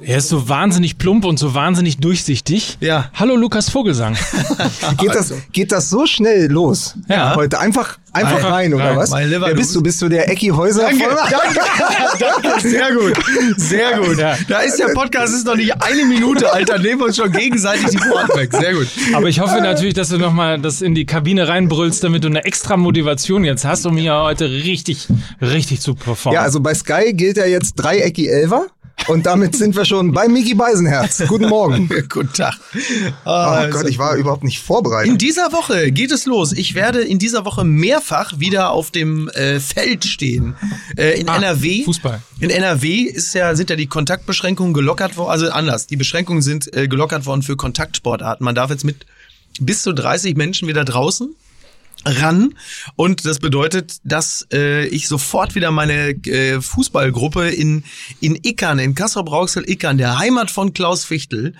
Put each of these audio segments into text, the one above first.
Er ist so wahnsinnig plump und so wahnsinnig durchsichtig. Ja. Hallo Lukas Vogelsang. Geht das, geht das so schnell los? Ja. Heute einfach, einfach Einfach rein, oder rein. was? Wer du- bist du? Bist du der Ecki Häuser? Danke, danke, danke, sehr gut, sehr gut. Ja. Da ist der Podcast ist noch nicht eine Minute alt, dann nehmen wir uns schon gegenseitig die Worte weg. Sehr gut. Aber ich hoffe natürlich, dass du nochmal das in die Kabine reinbrüllst, damit du eine extra Motivation jetzt hast, um hier heute richtig, richtig zu performen. Ja, also bei Sky gilt ja jetzt drei Ecki Elver. Und damit sind wir schon bei Miki Beisenherz. Guten Morgen. Guten Tag. Oh Ah, Gott, ich war überhaupt nicht vorbereitet. In dieser Woche geht es los. Ich werde in dieser Woche mehrfach wieder auf dem äh, Feld stehen. Äh, in Ah, NRW. Fußball. In NRW ist ja, sind ja die Kontaktbeschränkungen gelockert worden. Also anders. Die Beschränkungen sind äh, gelockert worden für Kontaktsportarten. Man darf jetzt mit bis zu 30 Menschen wieder draußen ran und das bedeutet, dass äh, ich sofort wieder meine äh, Fußballgruppe in in Ickern, in Kassel-Brauxel Ickern, der Heimat von Klaus Fichtel,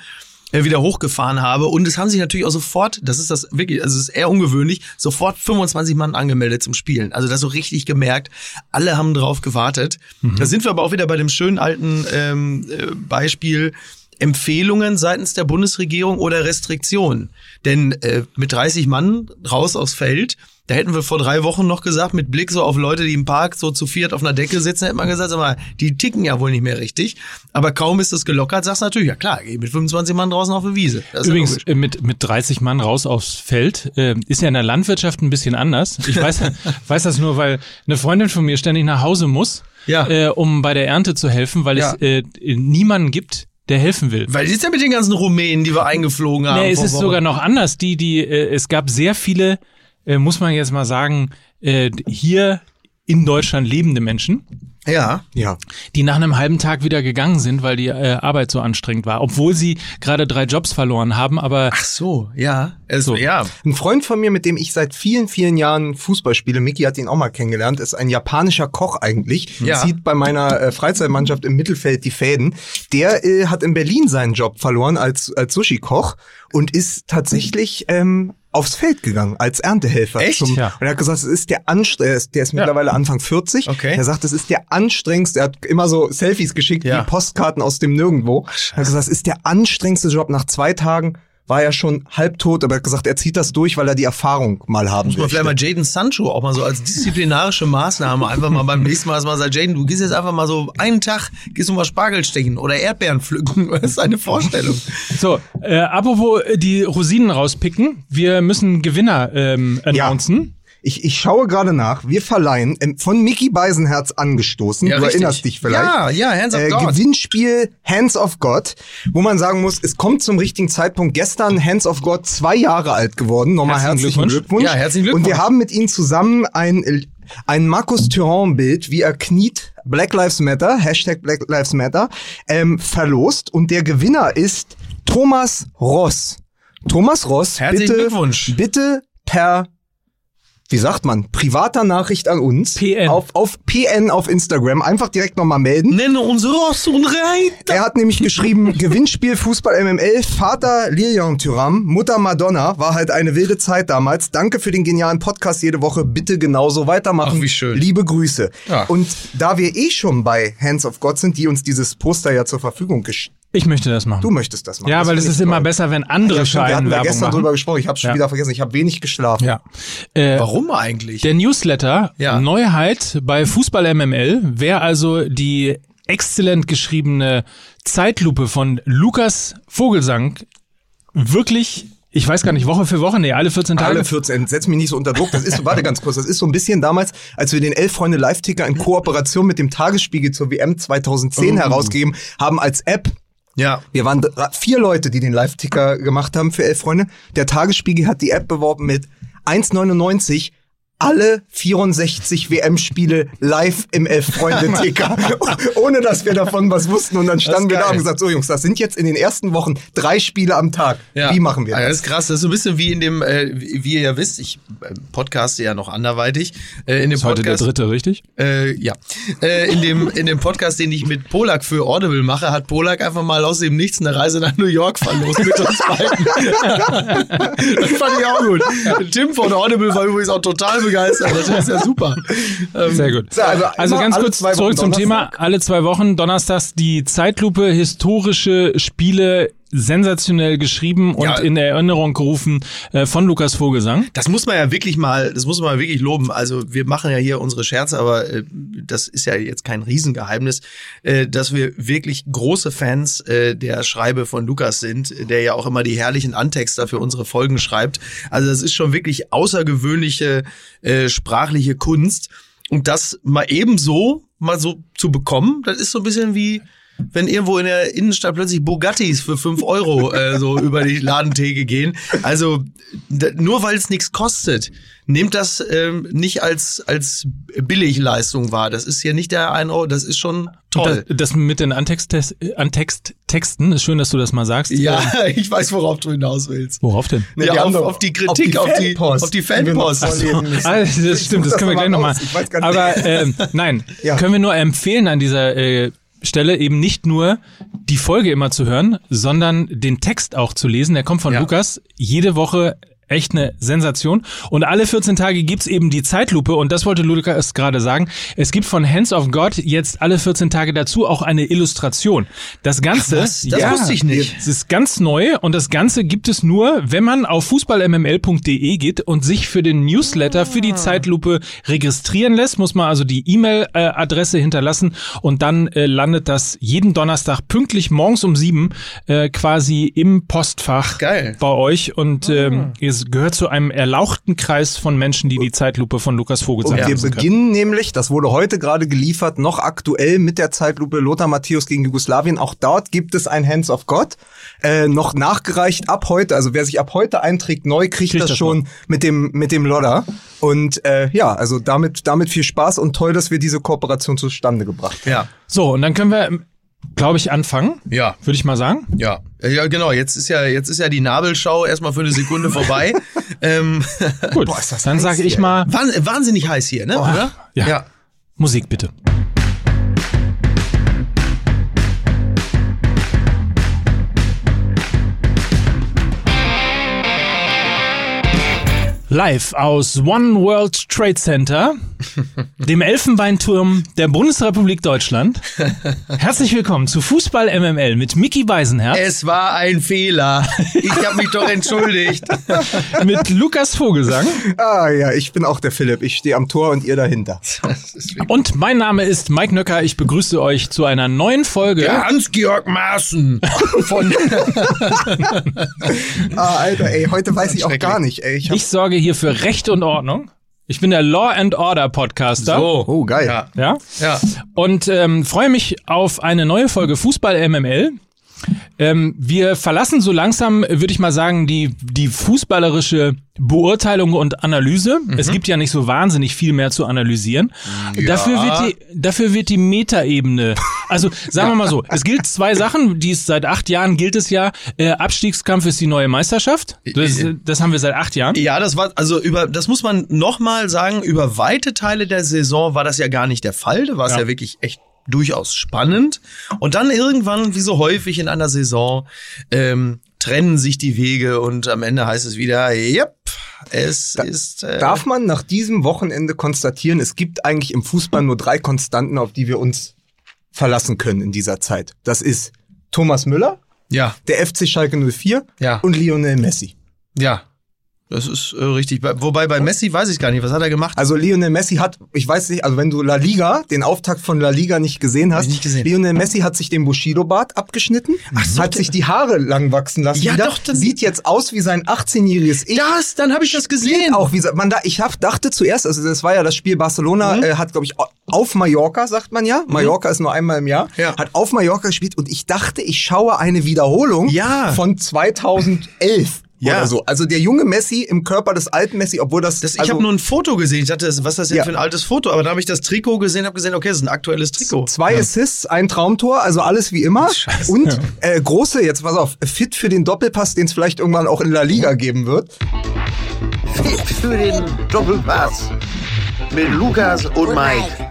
äh, wieder hochgefahren habe und es haben sich natürlich auch sofort, das ist das wirklich, also es ist eher ungewöhnlich, sofort 25 Mann angemeldet zum Spielen. Also das so richtig gemerkt, alle haben drauf gewartet. Da sind wir aber auch wieder bei dem schönen alten ähm, äh, Beispiel Empfehlungen seitens der Bundesregierung oder Restriktionen. Denn äh, mit 30 Mann raus aufs Feld, da hätten wir vor drei Wochen noch gesagt, mit Blick so auf Leute, die im Park so zu viert auf einer Decke sitzen, hätte man gesagt, sag mal, die ticken ja wohl nicht mehr richtig. Aber kaum ist es gelockert, sagst du natürlich, ja klar, geh mit 25 Mann draußen auf die Wiese. Ja Übrigens, logisch. äh, mit, mit 30 Mann raus aufs Feld äh, ist ja in der Landwirtschaft ein bisschen anders. Ich weiß, weiß das nur, weil eine Freundin von mir ständig nach Hause muss, Ja. äh, um bei der Ernte zu helfen, weil Ja. es äh, niemanden gibt, der helfen will. Weil ist ja mit den ganzen Rumänen, die wir eingeflogen haben. Nee, es ist sogar noch anders. Die, die, äh, es gab sehr viele, äh, muss man jetzt mal sagen, äh, hier in Deutschland lebende Menschen, Ja. Ja. die nach einem halben Tag wieder gegangen sind, weil die äh, Arbeit so anstrengend war, obwohl sie gerade drei Jobs verloren haben. Aber Ach so, ja. Also, So. ja. Ein Freund von mir, mit dem ich seit vielen, vielen Jahren Fußball spiele, Miki hat ihn auch mal kennengelernt, ist ein japanischer Koch eigentlich, Ja. zieht bei meiner äh, Freizeitmannschaft im Mittelfeld die Fäden. Der äh, hat in Berlin seinen Job verloren als, als Sushi-Koch und ist tatsächlich ähm, aufs Feld gegangen als Erntehelfer. Echt? Und Ja. er hat gesagt, es ist der anstrengendste, der ist mittlerweile Anfang 40. Okay. Er sagt, es ist der anstrengendste, er hat immer so Selfies geschickt, Ja. wie Postkarten aus dem Nirgendwo. er hat gesagt, es ist der anstrengendste Job. Nach zwei Tagen war er schon halbtot, aber er hat gesagt, er zieht das durch, weil er die Erfahrung mal haben Muss man will. vielleicht mal Jaden Sancho auch mal so als disziplinarische Maßnahme einfach mal beim nächsten Mal mal sagen, Jaden, du gehst jetzt einfach mal so einen Tag, gehst du mal Spargel stechen oder Erdbeeren pflücken. Das ist eine Vorstellung. so, äh, apropos äh, die Rosinen rauspicken, wir müssen Gewinner ähm, announcen. Ich, ich schaue gerade nach. Wir verleihen ähm, von Mickey Beisenherz angestoßen. du richtig. erinnerst dich vielleicht. Ja, ja, Hands of äh, God. Gewinnspiel Hands of God, wo man sagen muss, es kommt zum richtigen Zeitpunkt. Gestern Hands of God zwei Jahre alt geworden. Nochmal Herzlichen herzlichen, Glückwunsch. Glückwunsch. Ja, herzlichen Und wir Glückwunsch. haben mit ihnen zusammen ein, ein Markus Thuram-Bild, wie er kniet, Black Lives Matter, Hashtag Black Lives Matter, ähm, verlost. Und der Gewinner ist Thomas Ross. Thomas Ross, Herzlichen bitte, Glückwunsch. bitte per wie sagt man, privater Nachricht an uns. PN. Auf, auf PN auf Instagram. Einfach direkt nochmal melden. Nenne uns Ross und Reiter. Er hat nämlich geschrieben, Gewinnspiel Fußball MML, Vater Lilian Thuram, Mutter Madonna, war halt eine wilde Zeit damals. Danke für den genialen Podcast jede Woche, bitte genauso weitermachen. Ach, wie schön. Liebe Grüße. Ja. Und da wir eh schon bei Hands of God sind, die uns dieses Poster ja zur Verfügung gestellt Ich möchte das machen. Du möchtest das machen. ja, das weil es ist ich immer toll. besser, wenn andere Ja, stimmt, wir hatten Werbung gestern machen. drüber gesprochen, ich habe schon Ja. wieder vergessen, ich habe wenig geschlafen. Ja. Äh, Warum eigentlich? Der Newsletter, Ja. Neuheit bei Fußball MML, wer also die exzellent geschriebene Zeitlupe von Lukas Vogelsang wirklich, ich weiß gar nicht, Woche für Woche, nee, alle 14 Tage. Alle 14, setz mich nicht so unter Druck. Das ist, warte ganz kurz, das ist so ein bisschen damals, als wir den Elf Freunde Live-Ticker in Kooperation mit dem Tagesspiegel zur WM 2010 Oh. herausgegeben haben als App. Ja. Wir waren vier Leute, die den Live-Ticker gemacht haben für Elf Freunde. Der Tagesspiegel hat die App beworben mit 1,99 alle 64 WM-Spiele live im Elf-Freunde-Ticker, ohne dass wir davon was wussten. Und dann standen wir da und gesagt, so Jungs, das sind jetzt in den ersten Wochen drei Spiele am Tag. Wie machen wir Ah, das? das ist krass. Das ist so ein bisschen wie in dem, äh, wie ihr ja wisst, ich äh, podcaste ja noch anderweitig. Äh, in dem ist heute der Podcast, dritte, richtig? Äh, ja. Äh, in, dem, in dem Podcast, den ich mit Polak für Audible mache, hat Polak einfach mal aus dem Nichts eine Reise nach New York verlost mit uns beiden. das fand ich auch gut. Tim von Audible war übrigens auch total begeistern. Das ist ja super. Sehr gut. So, also Also ganz kurz zwei Wochen zurück zum Thema. Alle zwei Wochen, donnerstags, die Zeitlupe, historische Spiele, sensationell geschrieben und Ja. in Erinnerung gerufen äh, von Lukas Vogelsang. Das muss man ja wirklich mal, das muss man wirklich loben. Also wir machen ja hier unsere Scherze, aber äh, das ist ja jetzt kein Riesengeheimnis, äh, dass wir wirklich große Fans äh, der Schreibe von Lukas sind, der ja auch immer die herrlichen Antexter für unsere Folgen schreibt. Also das ist schon wirklich außergewöhnliche äh, sprachliche Kunst. Und das mal ebenso mal so zu bekommen, das ist so ein bisschen wie wenn irgendwo in der Innenstadt plötzlich Bugattis für 5 Euro äh, so über die Ladentheke gehen. Also nur weil es nichts kostet, nehmt das ähm, nicht als, als Billigleistung wahr. Das ist hier nicht der 1 Euro, das ist schon toll. Das, das mit den Antext Antexttexten ist schön, dass du das mal sagst. ja, Äh, ich weiß, worauf du hinaus willst. worauf denn? Ja, die auf, auf die Kritik, auf die, Fanpost, auf die Fanpost. müssen. Ah, das stimmt, das können wir gleich mal nochmal. raus. Ich weiß gar nicht. Aber ähm, nein, Ja. können wir nur empfehlen an dieser äh, Stelle eben nicht nur die Folge immer zu hören, sondern den Text auch zu lesen. Der kommt von Ja. Lukas jede Woche. Echt eine Sensation. Und alle 14 Tage gibt's eben die Zeitlupe. Und das wollte Lukas gerade sagen. Es gibt von Hands of God jetzt alle 14 Tage dazu auch eine Illustration. Das Ganze, was? Das wusste ich nicht. es ist ganz neu und das Ganze gibt es nur, wenn man auf fußballmml.de geht und sich für den Newsletter für die Zeitlupe registrieren lässt, muss man also die E-Mail-Adresse hinterlassen und dann äh, landet das jeden Donnerstag pünktlich morgens um sieben äh, quasi im Postfach Geil. bei euch und ähm, es gehört zu einem erlauchten Kreis von Menschen, die die Zeitlupe von Lukas Vogelsang Und wir lesen können. beginnen nämlich, das wurde heute gerade geliefert, noch aktuell mit der Zeitlupe Lothar Matthäus gegen Jugoslawien. Auch dort gibt es ein Hands of God. Äh, noch nachgereicht ab heute, also wer sich ab heute einträgt, neu kriegt, Kriegt das, das schon mit dem mit dem Lodder. Und äh, ja, also damit damit viel Spaß und toll, dass wir diese Kooperation zustande gebracht haben. Ja, So, und dann können wir, glaube ich, anfangen, ja. würde ich mal sagen. Ja, ja, genau. Jetzt ist ja, jetzt ist ja die Nabelschau erstmal für eine Sekunde vorbei. ähm, Gut, Boah, ist das dann sage ich mal wahn- wahnsinnig heiß hier, ne? Oder? ja. Musik bitte. Live aus One World Trade Center, dem Elfenbeinturm der Bundesrepublik Deutschland. Herzlich willkommen zu Fußball MML mit Mickey Beisenherz, Es war ein Fehler. Ich habe mich doch entschuldigt. mit Lukas Vogelsang Ah ja, ich bin auch der Philipp. Ich stehe am Tor und ihr dahinter. Und mein Name ist Mike Nöcker. Ich begrüße euch zu einer neuen Folge. Der Hans-Georg Maaßen von Ah, Alter, ey, heute weiß ich auch gar nicht. Ey, ich Ich sorge hier für Recht und Ordnung. Ich bin der Law and Order Podcaster. Oh, geil. Ja. Ja. ja. Und ähm, freue mich auf eine neue Folge Fußball MML. Ähm, wir verlassen so langsam, würde ich mal sagen, die, die fußballerische Beurteilung und Analyse. Es gibt ja nicht so wahnsinnig viel mehr zu analysieren. Dafür wird die, dafür wird die Metaebene. Also sagen wir mal so, es gilt zwei Sachen, die es seit acht Jahren gilt es ja. Äh, Abstiegskampf ist die neue Meisterschaft. Das, das haben wir seit acht Jahren. Ja, das war, also über, das muss man nochmal sagen, über weite Teile der Saison war das ja gar nicht der Fall. Da war es Ja. ja. wirklich echt durchaus spannend. Und dann irgendwann, wie so häufig in einer Saison, ähm, trennen sich die Wege und am Ende heißt es wieder, yep, es ist. Äh, Darf man nach diesem Wochenende konstatieren, es gibt eigentlich im Fußball nur drei Konstanten, auf die wir uns verlassen können in dieser Zeit. Das ist Thomas Müller, ja, der FC Schalke 04 Ja. und Lionel Messi. ja. Das ist äh, richtig. Bei- Wobei bei Messi weiß ich gar nicht, was hat er gemacht? Also Lionel Messi hat, ich weiß nicht, also wenn du La Liga, den Auftakt von La Liga nicht gesehen hast, ich nicht gesehen. Lionel Messi hat sich den Bushido-Bart abgeschnitten, hat sich die Haare lang wachsen lassen Ja, wieder, doch, dann- sieht jetzt aus wie sein 18-jähriges Ich. das, dann habe ich das gesehen. auch wie man da ich hab, dachte zuerst also das war ja das Spiel Barcelona Mhm. äh, hat glaube ich auf Mallorca sagt man ja Mallorca ist nur einmal im Jahr Ja. hat auf Mallorca gespielt und ich dachte ich schaue eine Wiederholung Ja. von 2011 Ja. oder so also der junge Messi im Körper des alten Messi obwohl das, Das, ich also habe nur ein Foto gesehen. Ich dachte, was ist das denn Ja. für ein altes Foto? Aber dann habe ich das Trikot gesehen, habe gesehen, okay, das ist ein aktuelles Trikot. Zwei Assists, ein Traumtor, also alles wie immer. Und äh, große, jetzt pass auf, fit für den Doppelpass, den es vielleicht irgendwann auch in La Liga geben wird. für den Doppelpass mit Lukas und Mike.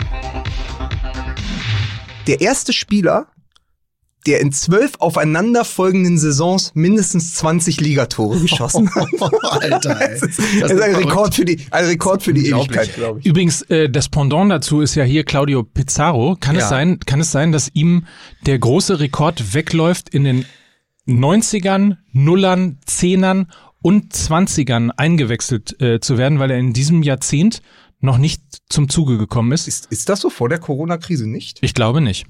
Der erste Spieler, der in zwölf aufeinanderfolgenden Saisons mindestens 20 Ligatore geschossen hat. Alter, ey. Das ist, das ist ein Rekord für die, ein Rekord für die. Ewigkeit, glaube ich. Übrigens, äh, das Pendant dazu ist ja hier Claudio Pizarro. Kann Ja. es sein, kann es sein, dass ihm der große Rekord wegläuft in den 90ern, Nullern, Zehnern und 20ern eingewechselt äh, zu werden, weil er in diesem Jahrzehnt noch nicht zum Zuge gekommen ist? Ist, ist das so vor der Corona-Krise nicht? Ich glaube nicht.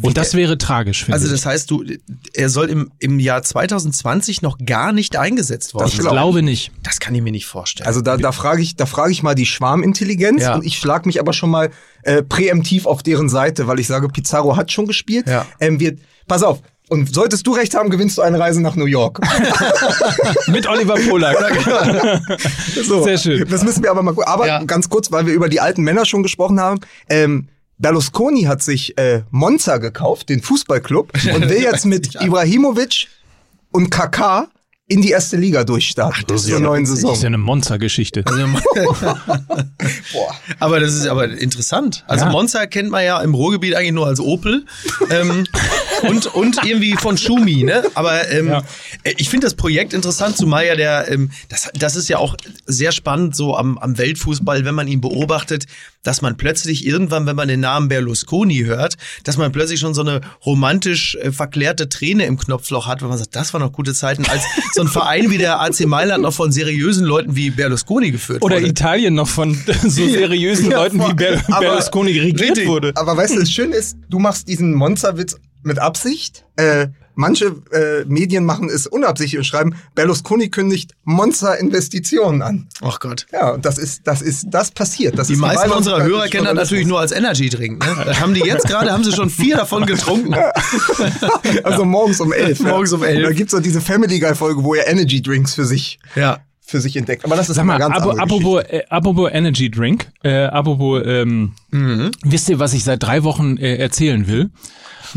Und das wäre tragisch, finde Also ich. das heißt, du, er soll im, im Jahr 2020 noch gar nicht eingesetzt worden Das ich sein. glaub glaube nicht. Das kann ich mir nicht vorstellen. Also da, da frage ich, da frage ich mal die Schwarmintelligenz Ja. und ich schlag mich aber schon mal äh, präemptiv auf deren Seite, weil ich sage, Pizarro hat schon gespielt. Ja. Ähm, wir, pass auf. Und solltest du recht haben, gewinnst du eine Reise nach New York. Mit Oliver Polak. So, Sehr schön. Das müssen wir aber mal gucken. Aber Ja. ganz kurz, weil wir über die alten Männer schon gesprochen haben. Ähm, Berlusconi hat sich äh, Monza gekauft, den Fußballclub, und will jetzt mit Ibrahimovic und Kaká in die erste Liga durchstarten das ist zur ja neuen. Saison. Das ist ja eine Monstergeschichte. Boah. Aber das ist aber interessant. Also Ja. Monza kennt man ja im Ruhrgebiet eigentlich nur als Opel ähm, und und irgendwie von Schumi, ne? Aber ähm, Ja. äh, ich finde das Projekt interessant, zumal ja der ähm, das das ist ja auch sehr spannend so am am Weltfußball, wenn man ihn beobachtet, dass man plötzlich irgendwann, wenn man den Namen Berlusconi hört, dass man plötzlich schon so eine romantisch äh, verklärte Träne im Knopfloch hat, wenn man sagt, das waren noch gute Zeiten, als so ein Verein wie der AC Mailand noch von seriösen Leuten wie Berlusconi geführt Oder wurde. Italien noch von so seriösen Ja, Leuten wie Ber aber- Berlusconi regiert Richtig. wurde. Aber weißt du, das Schöne ist, du machst diesen Monsterwitz mit Absicht. Äh, manche äh, Medien machen es unabsichtlich und schreiben, Berlusconi kündigt Monster-Investitionen an. Ach Gott. Ja, und das ist, das ist, das passiert. Das Die ist meisten unserer Hörer kennen das natürlich nur als Energy Drink. Ne? Das haben die jetzt gerade, haben sie schon vier davon getrunken. Also morgens um elf. Morgens um elf. Da gibt's doch diese Family Guy Folge, wo er Energy Drinks für sich, Ja. für sich entdeckt. Aber das ist Sag mal, ganz abo, apropos, äh, apropos Energy Drink, äh, apropos, ähm, Mhm. wisst ihr, was ich seit drei Wochen äh, erzählen will?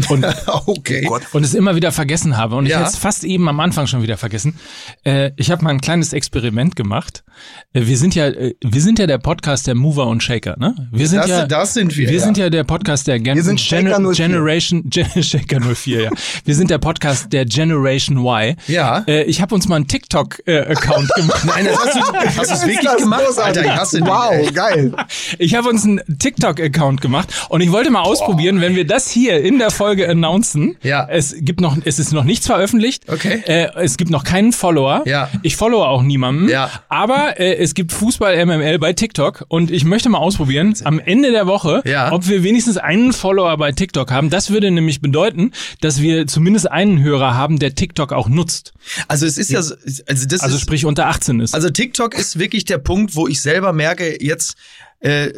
Und, Okay. Gott. und es immer wieder vergessen habe. Und ich Ja. hätte es fast eben am Anfang schon wieder vergessen. Äh, ich habe mal ein kleines Experiment gemacht. Äh, wir sind ja, äh, wir sind ja der Podcast der Mover und Shaker, ne? Wir sind Das- ja, das sind wir, Wir ja. sind ja der Podcast der Gen Wir sind Shaker 04. Generation Gen Shaker 04, ja. Wir sind der Podcast der Generation Y. Ja. Äh, ich habe uns mal einen TikTok-Account gemacht. Nein, das hast du, hast du wirklich gemacht? Alter, ich hasse Wow, ey. geil. Ich habe uns einen TikTok-Account gemacht und ich wollte mal ausprobieren, wenn wir das hier in der Folge announcen. Ja. Es gibt noch, es ist noch nichts veröffentlicht. Okay. Äh, es gibt noch keinen Follower. Ja. Ich followe auch niemanden. Ja. Aber äh, es gibt Fußball MML bei TikTok und ich möchte mal ausprobieren am Ende der Woche, Ja. ob wir wenigstens einen Follower bei TikTok haben. Das würde nämlich bedeuten, dass wir zumindest einen Hörer haben, der TikTok auch nutzt. Also es ist ja, so- also das Also ist, sprich unter 18 ist. also TikTok ist wirklich der Punkt, wo ich selber merke, jetzt äh,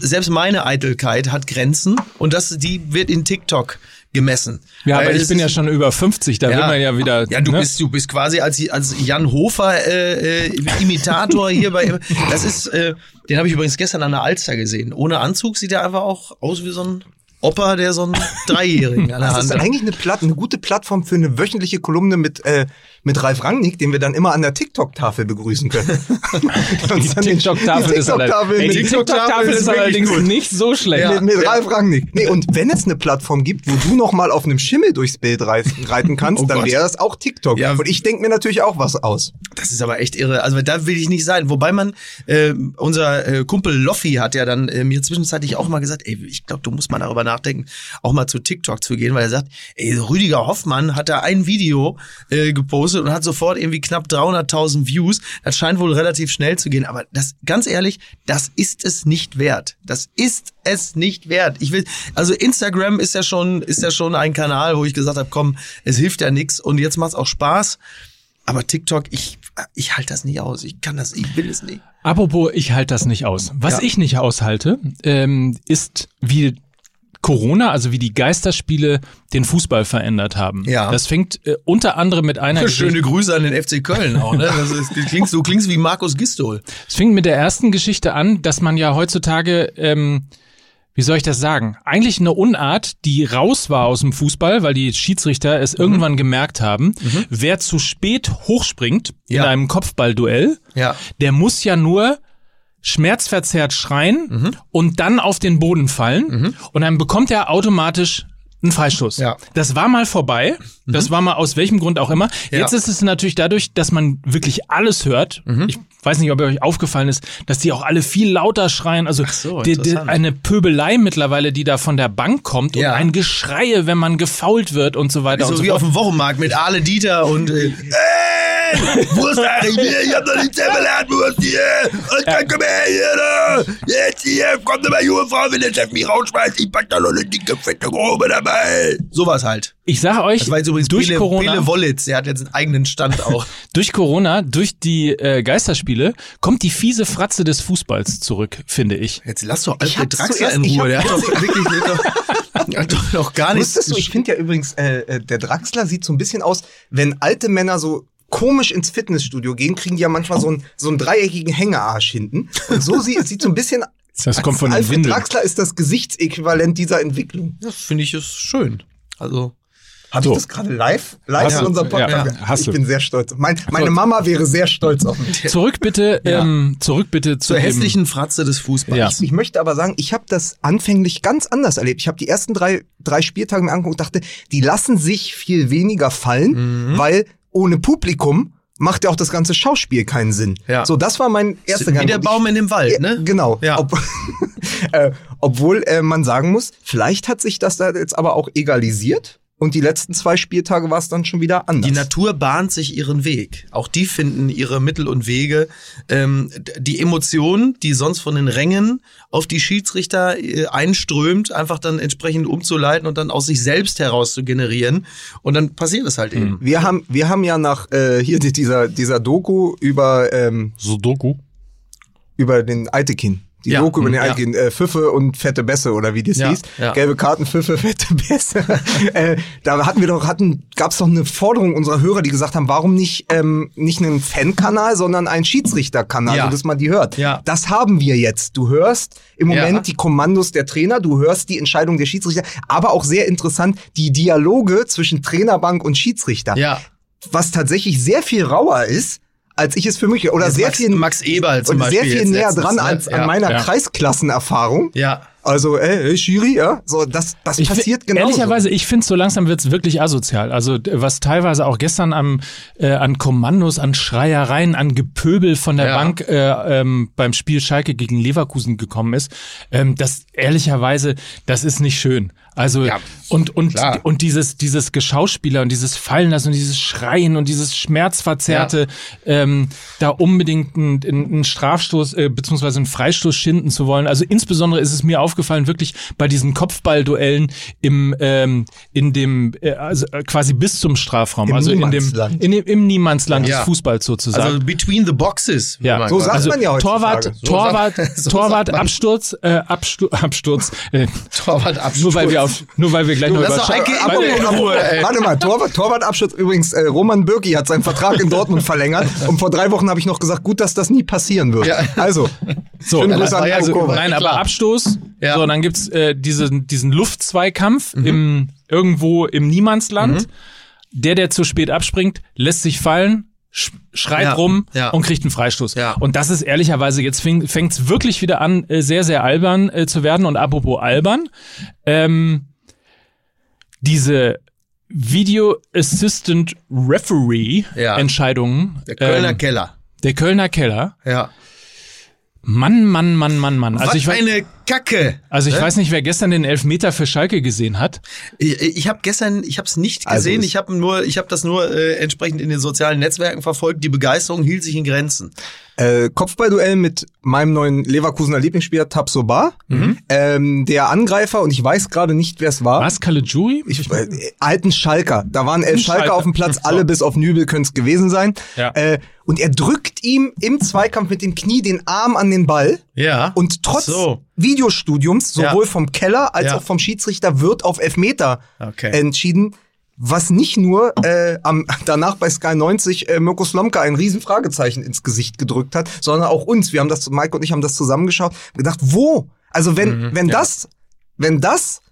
selbst meine Eitelkeit hat Grenzen und das, die wird in TikTok gemessen. ja, aber Weil ich bin ist- ja schon über 50, da will man ja wieder. Ja, du ne? bist du bist quasi als als Jan Hofer äh, äh, Imitator hier bei. Das ist, äh, den habe ich übrigens gestern an der Alster gesehen. Ohne Anzug sieht er einfach auch aus wie so ein Opa, der so einen Dreijährigen an der Das Hand ist hat. eigentlich eine, Platt, eine gute Plattform für eine wöchentliche Kolumne mit, äh, mit Ralf Rangnick, den wir dann immer an der TikTok-Tafel begrüßen können. Die TikTok-Tafel ist, allerdings- allerdings gut. nicht so schlecht. Ja. mit, mit Ralf Rangnick. Nee, und wenn es eine Plattform gibt, wo du noch mal auf einem Schimmel durchs Bild reiten, reiten kannst, Oh dann Gott. wäre das auch TikTok. Ja. Und ich denke mir natürlich auch was aus. Das ist aber echt irre. Also da will ich nicht sein. Wobei man, äh, unser äh, Kumpel Loffi hat ja dann äh, mir zwischenzeitlich auch mal gesagt, ey, ich glaube, du musst mal darüber nachdenken, auch mal zu TikTok zu gehen, weil er sagt, ey, Rüdiger Hoffmann hat da ein Video äh, gepostet und hat sofort irgendwie knapp 300.000 Views. Das scheint wohl relativ schnell zu gehen. Aber das, ganz ehrlich, das ist es nicht wert. Das ist es nicht wert. Ich will, also Instagram ist ja schon, ist ja schon ein Kanal, wo ich gesagt habe, komm, es hilft ja nix und jetzt macht's auch Spaß. Aber TikTok, ich, ich halte das nicht aus. Ich kann das, ich will es nicht. Apropos, ich halte das nicht aus. Was Ja. ich nicht aushalte, ähm, ist, wie Corona, also wie die Geisterspiele den Fußball verändert haben. Ja. Das fängt äh, unter anderem mit einer Schöne Grüße an den FC Köln auch, ne? Das ist, du, klingst, du klingst wie Markus Gistol. Es fing mit der ersten Geschichte an, dass man ja heutzutage, ähm, wie soll ich das sagen, eigentlich eine Unart, die raus war aus dem Fußball, weil die Schiedsrichter es Mhm. irgendwann gemerkt haben, wer zu spät hochspringt in Ja. einem Kopfballduell, Ja. der muss ja nur schmerzverzerrt schreien Mhm. und dann auf den Boden fallen und dann bekommt er automatisch ein Freistoß. Ja. Das war mal vorbei. Das war mal aus welchem Grund auch immer. Ja. Jetzt ist es natürlich dadurch, dass man wirklich alles hört. Ich weiß nicht, ob euch aufgefallen ist, dass die auch alle viel lauter schreien. Also so, die, die, eine Pöbelei mittlerweile, die da von der Bank kommt Ja. und ein Geschreie, wenn man gefault wird und so weiter und So so wie auf fort. dem Wochenmarkt mit Ale Dieter und äh, Wurst eigentlich mir, ich hab noch nicht Zimmerlandwurst hier. Und dann komm her hier, da. Jetzt hier, kommt eine junge Frau, wenn der Chef mich rausschmeißt, ich pack da noch eine dicke, fette Grobe dabei. Sowas halt. Ich sage euch, Das war jetzt übrigens durch Pele, Corona, Pele Wollitz, der hat jetzt einen eigenen Stand auch. durch Corona, durch die äh, Geisterspiele, kommt die fiese Fratze des Fußballs zurück, finde ich. Jetzt lass doch Alfred Draxler in Ruhe, der hat doch wirklich der hat doch, der hat doch noch gar nichts Wusstest du, ich finde ja übrigens, äh, äh, der Draxler sieht so ein bisschen aus, wenn alte Männer so komisch ins Fitnessstudio gehen, kriegen die ja manchmal so einen, so einen dreieckigen Hängearsch hinten. Und so sieht, sieht so ein bisschen. Das kommt von Alfred Windeln. Draxler ist das Gesichtsäquivalent dieser Entwicklung. Das finde ich ist schön. Also, Habe So. ich das gerade live? Live Hast in unserem Podcast? ja, hast ich du. bin sehr stolz. Mein, meine Mama wäre sehr stolz auf mich. Zurück bitte, ähm, zurück bitte zu zur hässlichen Fratze des Fußballs. Ja. Ich möchte aber sagen, ich habe das anfänglich ganz anders erlebt. Ich habe die ersten drei, drei Spieltage mir angeguckt und dachte, die lassen sich viel weniger fallen, Mhm. weil ohne Publikum macht ja auch das ganze Schauspiel keinen Sinn. Ja. So, das war mein erster Wie Gang. der Und Baum ich, in dem Wald, ne? Genau. Ja. Ob, äh, obwohl äh, man sagen muss, vielleicht hat sich das da jetzt aber auch egalisiert. Und die letzten zwei Spieltage war es dann schon wieder anders. Die Natur bahnt sich ihren Weg. Auch die finden ihre Mittel und Wege. Ähm, die Emotion, die sonst von den Rängen auf die Schiedsrichter äh, einströmt, einfach dann entsprechend umzuleiten und dann aus sich selbst heraus zu generieren. Und dann passiert es halt eben. wir haben, wir haben ja nach äh, hier die- dieser dieser Doku über ähm, Sudoku. über den Eitekin. Die Ja, Doku über den ja. Eitekin, äh, Pfiffe und fette Bässe oder wie das Ja, hieß. ja. Gelbe Karten, Pfiffe, fette Bässe. äh, da hatten wir doch, hatten, gab's doch eine Forderung unserer Hörer, die gesagt haben, warum nicht, ähm, nicht einen Fan-Kanal, sondern einen Schiedsrichterkanal, Ja. sodass man die hört. Ja. Das haben wir jetzt. Du hörst im Moment die Kommandos der Trainer, du hörst die Entscheidung der Schiedsrichter, aber auch sehr interessant, die Dialoge zwischen Trainerbank und Schiedsrichter. Ja. Was tatsächlich sehr viel rauer ist, als ich es für mich, oder Jetzt sehr Max, viel Max Eberl zum und Beispiel. sehr viel näher dran ne? als ja. an meiner ja. Kreisklassenerfahrung. Ja. Also, ey, Schiri, ja, so das, das Ich passiert genau. Ehrlicherweise, ich finde, so langsam wird's wirklich asozial. Also was teilweise auch gestern am, äh, an Kommandos, an Schreiereien, an Gepöbel von der Ja. Bank äh, ähm, beim Spiel Schalke gegen Leverkusen gekommen ist, ähm, das ehrlicherweise, das ist nicht schön. Also Ja, und und klar. und dieses dieses Geschauspieler und dieses Fallenlassen und dieses Schreien und dieses Schmerzverzerrte, ähm, da unbedingt einen, einen Strafstoß äh, beziehungsweise einen Freistoß schinden zu wollen. Also insbesondere ist es mir aufgefallen, wirklich bei diesen Kopfballduellen im ähm, in dem äh, also äh, quasi bis zum Strafraum, Im also in dem, Niemandsland. in dem im Niemandsland Ja. des Fußballs sozusagen. Also between the boxes. Ja, So sagt also man ja heutzutage. Torwart, So Torwart, so Torwart. Absturz, äh, Absturz, Absturz. Äh, Torwartabsturz. nur weil wir auf, nur weil wir gleich noch lass über. Warte mal, Torwart, Torwartabschluss. Übrigens, äh, Roman Bürki hat seinen Vertrag in Dortmund verlängert. Und vor drei Wochen habe ich noch gesagt, gut, dass das nie passieren wird. Ja. Also, So, schönen das Gruß war an ja Nico so- Kovac. Nein, aber. Abstoß. Ja. So, dann gibt's äh, diesen, diesen Luftzweikampf Mhm. im, irgendwo im Niemandsland. Der, der zu spät abspringt, lässt sich fallen, sch schreit Ja. rum Ja. und kriegt einen Freistoß. Ja. Und das ist ehrlicherweise, jetzt fängt es wirklich wieder an, äh, sehr, sehr albern äh, zu werden. Und apropos albern, ähm, diese Video Assistant Referee Ja. Entscheidungen Der Kölner ähm, Keller. der Kölner Keller. Ja. Mann, Mann, Mann, Mann, Mann. Also Was ich, eine Kacke. also ich Ne? weiß nicht, wer gestern den Elfmeter für Schalke gesehen hat. Ich, ich habe gestern, ich habe es nicht Also gesehen. es- ich habe nur, ich habe das nur äh, entsprechend in den sozialen Netzwerken verfolgt. Die Begeisterung hielt sich in Grenzen. Äh, Kopfballduell mit meinem neuen Leverkusener Lieblingsspieler Tabsoba. Ähm, der Angreifer, und ich weiß gerade nicht, wer es war. Was, Caligiuri? Ich, äh, alten Schalker. Da waren elf Schalker, Schalker. auf dem Platz, So. alle bis auf Nübel können es gewesen sein. Ja. Äh, und er drückt ihm im Zweikampf mit dem Knie den Arm an den Ball. Ja. Und trotz So. Videostudiums, sowohl Ja. vom Keller als Ja. auch vom Schiedsrichter, wird auf Elfmeter Okay. entschieden. Was nicht nur äh, am, danach bei Sky 90 äh, Mirko Slomka ein riesen Fragezeichen ins Gesicht gedrückt hat, sondern auch uns. Wir haben das, Mike und ich haben das zusammengeschaut, gedacht, wo? Also wenn, Mhm, wenn das, wenn das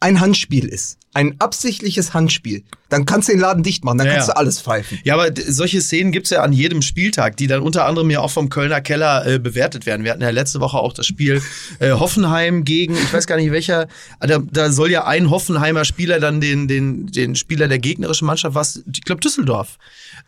ein Handspiel ist ein absichtliches Handspiel, dann kannst du den Laden dicht machen, dann Ja, kannst du alles pfeifen. Ja, aber solche Szenen gibt's ja an jedem Spieltag, die dann unter anderem ja auch vom Kölner Keller äh, bewertet werden. Wir hatten ja letzte Woche auch das Spiel äh, Hoffenheim gegen, ich weiß gar nicht welcher, ah, da, da soll ja ein Hoffenheimer Spieler dann den, den, den Spieler der gegnerischen Mannschaft, was, ich glaube Düsseldorf.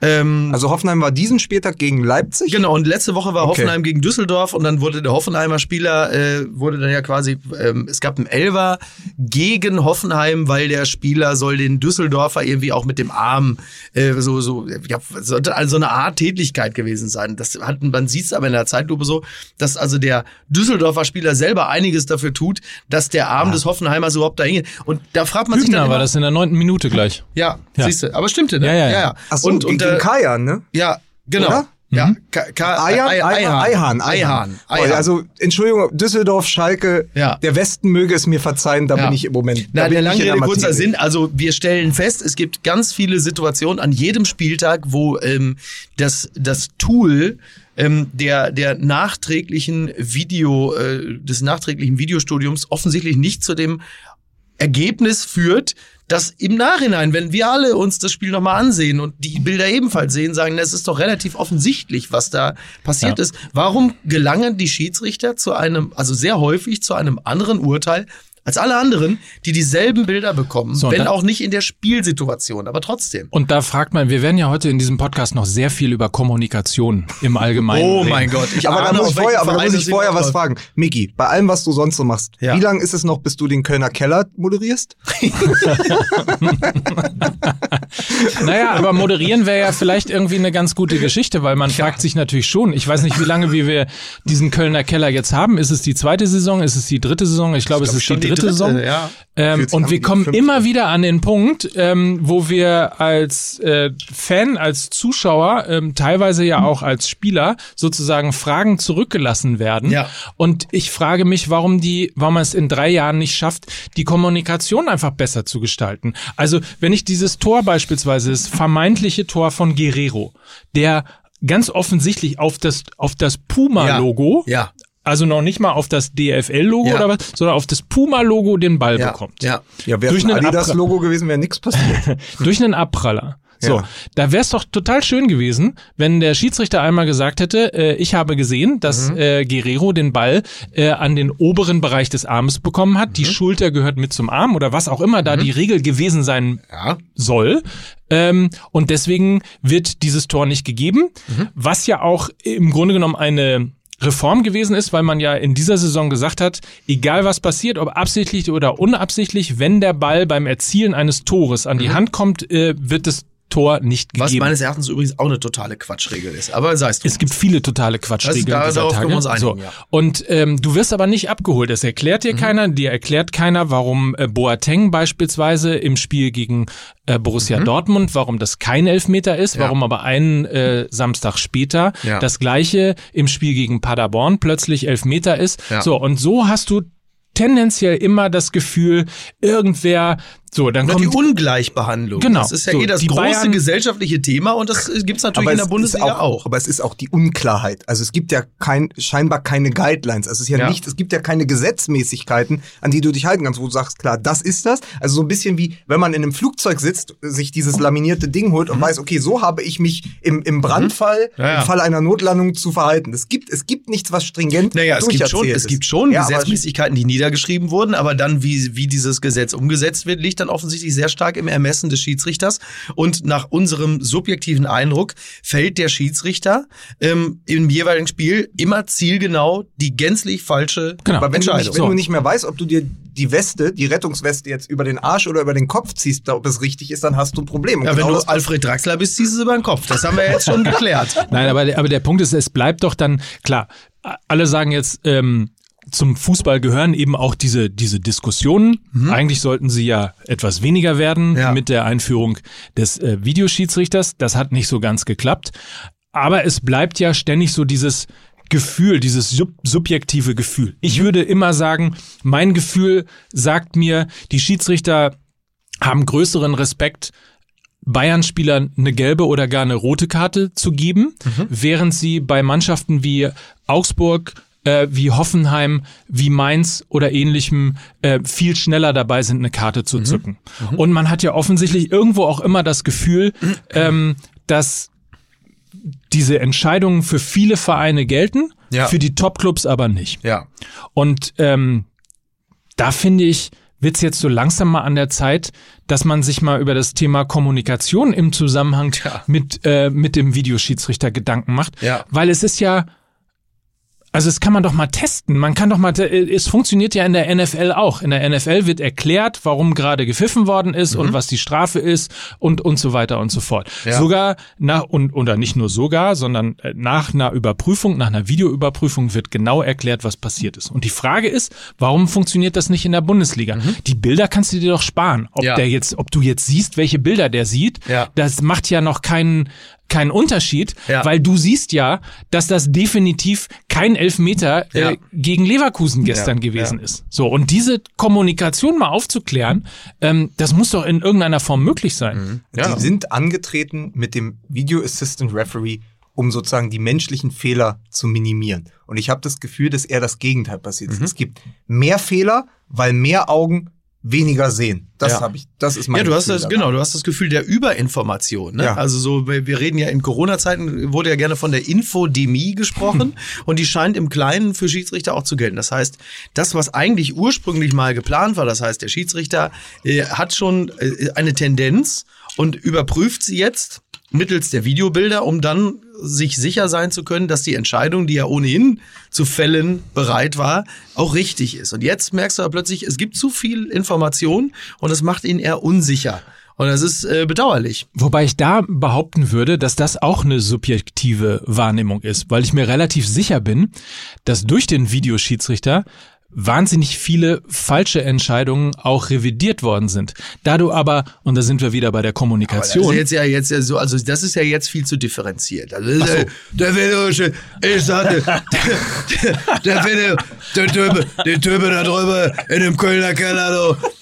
Ähm, Also Hoffenheim war diesen Spieltag gegen Leipzig. Genau, und letzte Woche war Okay. Hoffenheim gegen Düsseldorf und dann wurde der Hoffenheimer Spieler, äh, wurde dann ja quasi, ähm, es gab einen Elver gegen Hoffenheim, weil der Spieler soll den Düsseldorfer irgendwie auch mit dem Arm, äh, so, so, ja, sollte also eine Art Tätlichkeit gewesen sein. Das hat, man sieht es aber in der Zeitlupe so, dass also der Düsseldorfer Spieler selber einiges dafür tut, dass der Arm des Hoffenheimers überhaupt dahin geht. Und da fragt man sich dann Hübner immer, war das in der neunten Minute gleich. Ja, Ja. siehst du, aber stimmte, ne? Ja, ja, ja. Ach so, und, gegen, und, gegen äh, Kajan, ne? ja, genau. Oder? Ja, Ka Ka Eihan, Ei- Eihan, Eihan, Eihan. Oh, Also, Entschuldigung, Düsseldorf, Schalke, Ja. der Westen möge es mir verzeihen, da Ja. bin ich im Moment. Na, der lange Rede, kurzer. Sinn. Also wir stellen fest, es gibt ganz viele Situationen an jedem Spieltag, wo ähm, das, das Tool ähm, der, der nachträglichen Video, äh, des nachträglichen Videostudiums offensichtlich nicht zu dem Ergebnis führt, dass im Nachhinein, wenn wir alle uns das Spiel nochmal ansehen und die Bilder ebenfalls sehen, sagen, es ist doch relativ offensichtlich, was da passiert Ja. ist. Warum gelangen die Schiedsrichter zu einem, also sehr häufig zu einem anderen Urteil als alle anderen, die dieselben Bilder bekommen, So, wenn auch nicht in der Spielsituation, aber trotzdem. Und da fragt man, wir werden ja heute in diesem Podcast noch sehr viel über Kommunikation im Allgemeinen Oh reden. mein Gott, ich aber da muss ich vorher, aber da muss es ich vorher was fragen. Miki, bei allem, was du sonst so machst, Ja. wie lange ist es noch, bis du den Kölner Keller moderierst? Naja, aber moderieren wäre ja vielleicht irgendwie eine ganz gute Geschichte, weil man fragt sich natürlich schon, ich weiß nicht, wie lange wie wir diesen Kölner Keller jetzt haben. Ist es die zweite Saison? Ist es die dritte Saison? Ich glaube, es glaub ist schon die die dritte, dritte, Saison. ja. Ähm, und wir kommen fünfte. immer wieder an den Punkt, ähm, wo wir als äh, Fan, als Zuschauer, ähm, teilweise ja auch als Spieler sozusagen Fragen zurückgelassen werden. Ja. Und ich frage mich, warum die, warum man es in drei Jahren nicht schafft, die Kommunikation einfach besser zu gestalten. Also wenn ich dieses Tor beispielsweise, das vermeintliche Tor von Guerrero, der ganz offensichtlich auf das, auf das Puma-Logo, Ja. Also noch nicht mal auf das DFL-Logo Ja. oder was, sondern auf das Puma-Logo den Ball Ja. bekommt. Ja. Ja, wäre Durch ein Adidas-Logo gewesen, wäre nichts passiert. Durch einen Abpraller. So, Ja. da wäre es doch total schön gewesen, wenn der Schiedsrichter einmal gesagt hätte, äh, ich habe gesehen, dass Mhm. äh, Guerrero den Ball äh, an den oberen Bereich des Armes bekommen hat. Mhm. Die Schulter gehört mit zum Arm oder was auch immer da die Regel gewesen sein Ja. soll. Ähm, und deswegen wird dieses Tor nicht gegeben, Mhm. was ja auch im Grunde genommen eine Reform gewesen ist, weil man ja in dieser Saison gesagt hat, egal was passiert, ob absichtlich oder unabsichtlich, wenn der Ball beim Erzielen eines Tores an die Hand kommt, äh, wird das Tor nicht Mhm. Was gegeben. meines Erachtens übrigens auch eine totale Quatschregel ist. Aber sei es drum. Es gibt viele totale Quatschregeln da- dieser Tage. einigen, so. ja. Mhm. Und ähm, du wirst aber nicht abgeholt. Das erklärt dir keiner. Dir erklärt keiner, warum äh, Boateng beispielsweise im Spiel gegen äh, Borussia Dortmund, warum das kein Elfmeter ist, Mhm. Ja. warum aber einen äh, Samstag später Ja. das gleiche im Spiel gegen Paderborn plötzlich Elfmeter ist. So, und so hast du tendenziell immer das Gefühl, irgendwer, so, dann Oder die kommt Ungleichbehandlung. Genau. Das ist ja So, eh das die große Bayern- gesellschaftliche Thema und das gibt's natürlich in der es Bundesliga ist auch, auch. Aber es ist auch die Unklarheit. Also es gibt ja kein, scheinbar keine Guidelines. Also es ist ja, Ja. nicht, es gibt ja keine Gesetzmäßigkeiten, an die du dich halten kannst, wo du sagst, klar, das ist das. Also so ein bisschen wie, wenn man in einem Flugzeug sitzt, sich dieses laminierte Ding holt und weiß, okay, so habe ich mich im, im Brandfall, Mhm. Ja, ja. im Fall einer Notlandung zu verhalten. Es gibt, es gibt nichts, was stringent Naja, es gibt schon, es ist. gibt schon Gesetzmäßigkeiten, die niedergeschrieben wurden, aber dann, wie, wie dieses Gesetz umgesetzt wird, liegt dann offensichtlich sehr stark im Ermessen des Schiedsrichters. Und nach unserem subjektiven Eindruck fällt der Schiedsrichter ähm, im jeweiligen Spiel immer zielgenau die gänzlich falsche Genau. Aber wenn, du Entscheidung. nicht, wenn du nicht mehr weißt, ob du dir die Weste, die Rettungsweste jetzt über den Arsch oder über den Kopf ziehst, ob es richtig ist, dann hast du ein Problem. Und ja, wenn genau du das- Alfred Draxler bist, ziehst du es über den Kopf. Das haben wir jetzt schon geklärt. Nein, aber, der- aber der Punkt ist, es bleibt doch dann, klar, alle sagen jetzt, ähm, zum Fußball gehören eben auch diese, diese Diskussionen. Eigentlich sollten sie ja etwas weniger werden Ja. mit der Einführung des äh, Videoschiedsrichters. Das hat nicht so ganz geklappt. Aber es bleibt ja ständig so dieses Gefühl, dieses sub subjektive Gefühl. Ich würde immer sagen, mein Gefühl sagt mir, die Schiedsrichter haben größeren Respekt, Bayern-Spielern eine gelbe oder gar eine rote Karte zu geben, während sie bei Mannschaften wie Augsburg, äh, wie Hoffenheim, wie Mainz oder ähnlichem äh, viel schneller dabei sind, eine Karte zu zücken. Und man hat ja offensichtlich irgendwo auch immer das Gefühl, ähm, dass diese Entscheidungen für viele Vereine gelten, Ja. für die Topclubs aber nicht. Ja. Und ähm, da finde ich, wird's jetzt so langsam mal an der Zeit, dass man sich mal über das Thema Kommunikation im Zusammenhang Ja. mit, äh, mit dem Videoschiedsrichter Gedanken macht. Ja. Weil es ist ja, also es kann man doch mal testen. Man kann doch mal, te- es funktioniert ja in der NFL auch. In der NFL wird erklärt, warum gerade gepfiffen worden ist Mhm. und was die Strafe ist und, und so weiter und so fort. Ja. Sogar nach, und, oder nicht nur sogar, sondern äh, nach einer Überprüfung, nach einer Videoüberprüfung wird genau erklärt, was passiert ist. Und die Frage ist, warum funktioniert das nicht in der Bundesliga? Die Bilder kannst du dir doch sparen. Ob Mhm. Ja. der jetzt, ob du jetzt siehst, welche Bilder der sieht, Ja. das macht ja noch keinen, keinen Unterschied, Ja. weil du siehst ja, dass das definitiv kein Elfmeter Ja. äh, gegen Leverkusen gestern gewesen ja. ist. So, und diese Kommunikation mal aufzuklären, ähm, das muss doch in irgendeiner Form möglich sein. Ja. Die sind angetreten mit dem Video Assistant Referee, um sozusagen die menschlichen Fehler zu minimieren. Und ich habe das Gefühl, dass eher das Gegenteil passiert Mhm. ist. Es gibt mehr Fehler, weil mehr Augen weniger sehen. Das Ja. habe ich, das ist mein Ja, du hast Gefühl das, daran. genau, du hast das Gefühl der Überinformation. Ne? Ja. Also so, wir wir reden ja in Corona-Zeiten, wurde ja gerne von der Infodemie gesprochen und die scheint im Kleinen für Schiedsrichter auch zu gelten. Das heißt, das, was eigentlich ursprünglich mal geplant war, das heißt, der Schiedsrichter äh, hat schon äh, eine Tendenz und überprüft sie jetzt mittels der Videobilder, um dann sich sicher sein zu können, dass die Entscheidung, die er ohnehin zu fällen bereit war, auch richtig ist. Und jetzt merkst du aber plötzlich, es gibt zu viel Information und das macht ihn eher unsicher. Und das ist äh, bedauerlich. Wobei ich da behaupten würde, dass das auch eine subjektive Wahrnehmung ist, weil ich mir relativ sicher bin, dass durch den Videoschiedsrichter wahnsinnig viele falsche Entscheidungen auch revidiert worden sind. Da du aber, und da sind wir wieder bei der Kommunikation, jetzt ja jetzt ja so, also das ist ja jetzt viel zu differenziert. Also das ist, äh, der Wilde, ich sagte, der, der Wilde, der Typ, der Typ da drüber in dem Kölner Keller, der ist der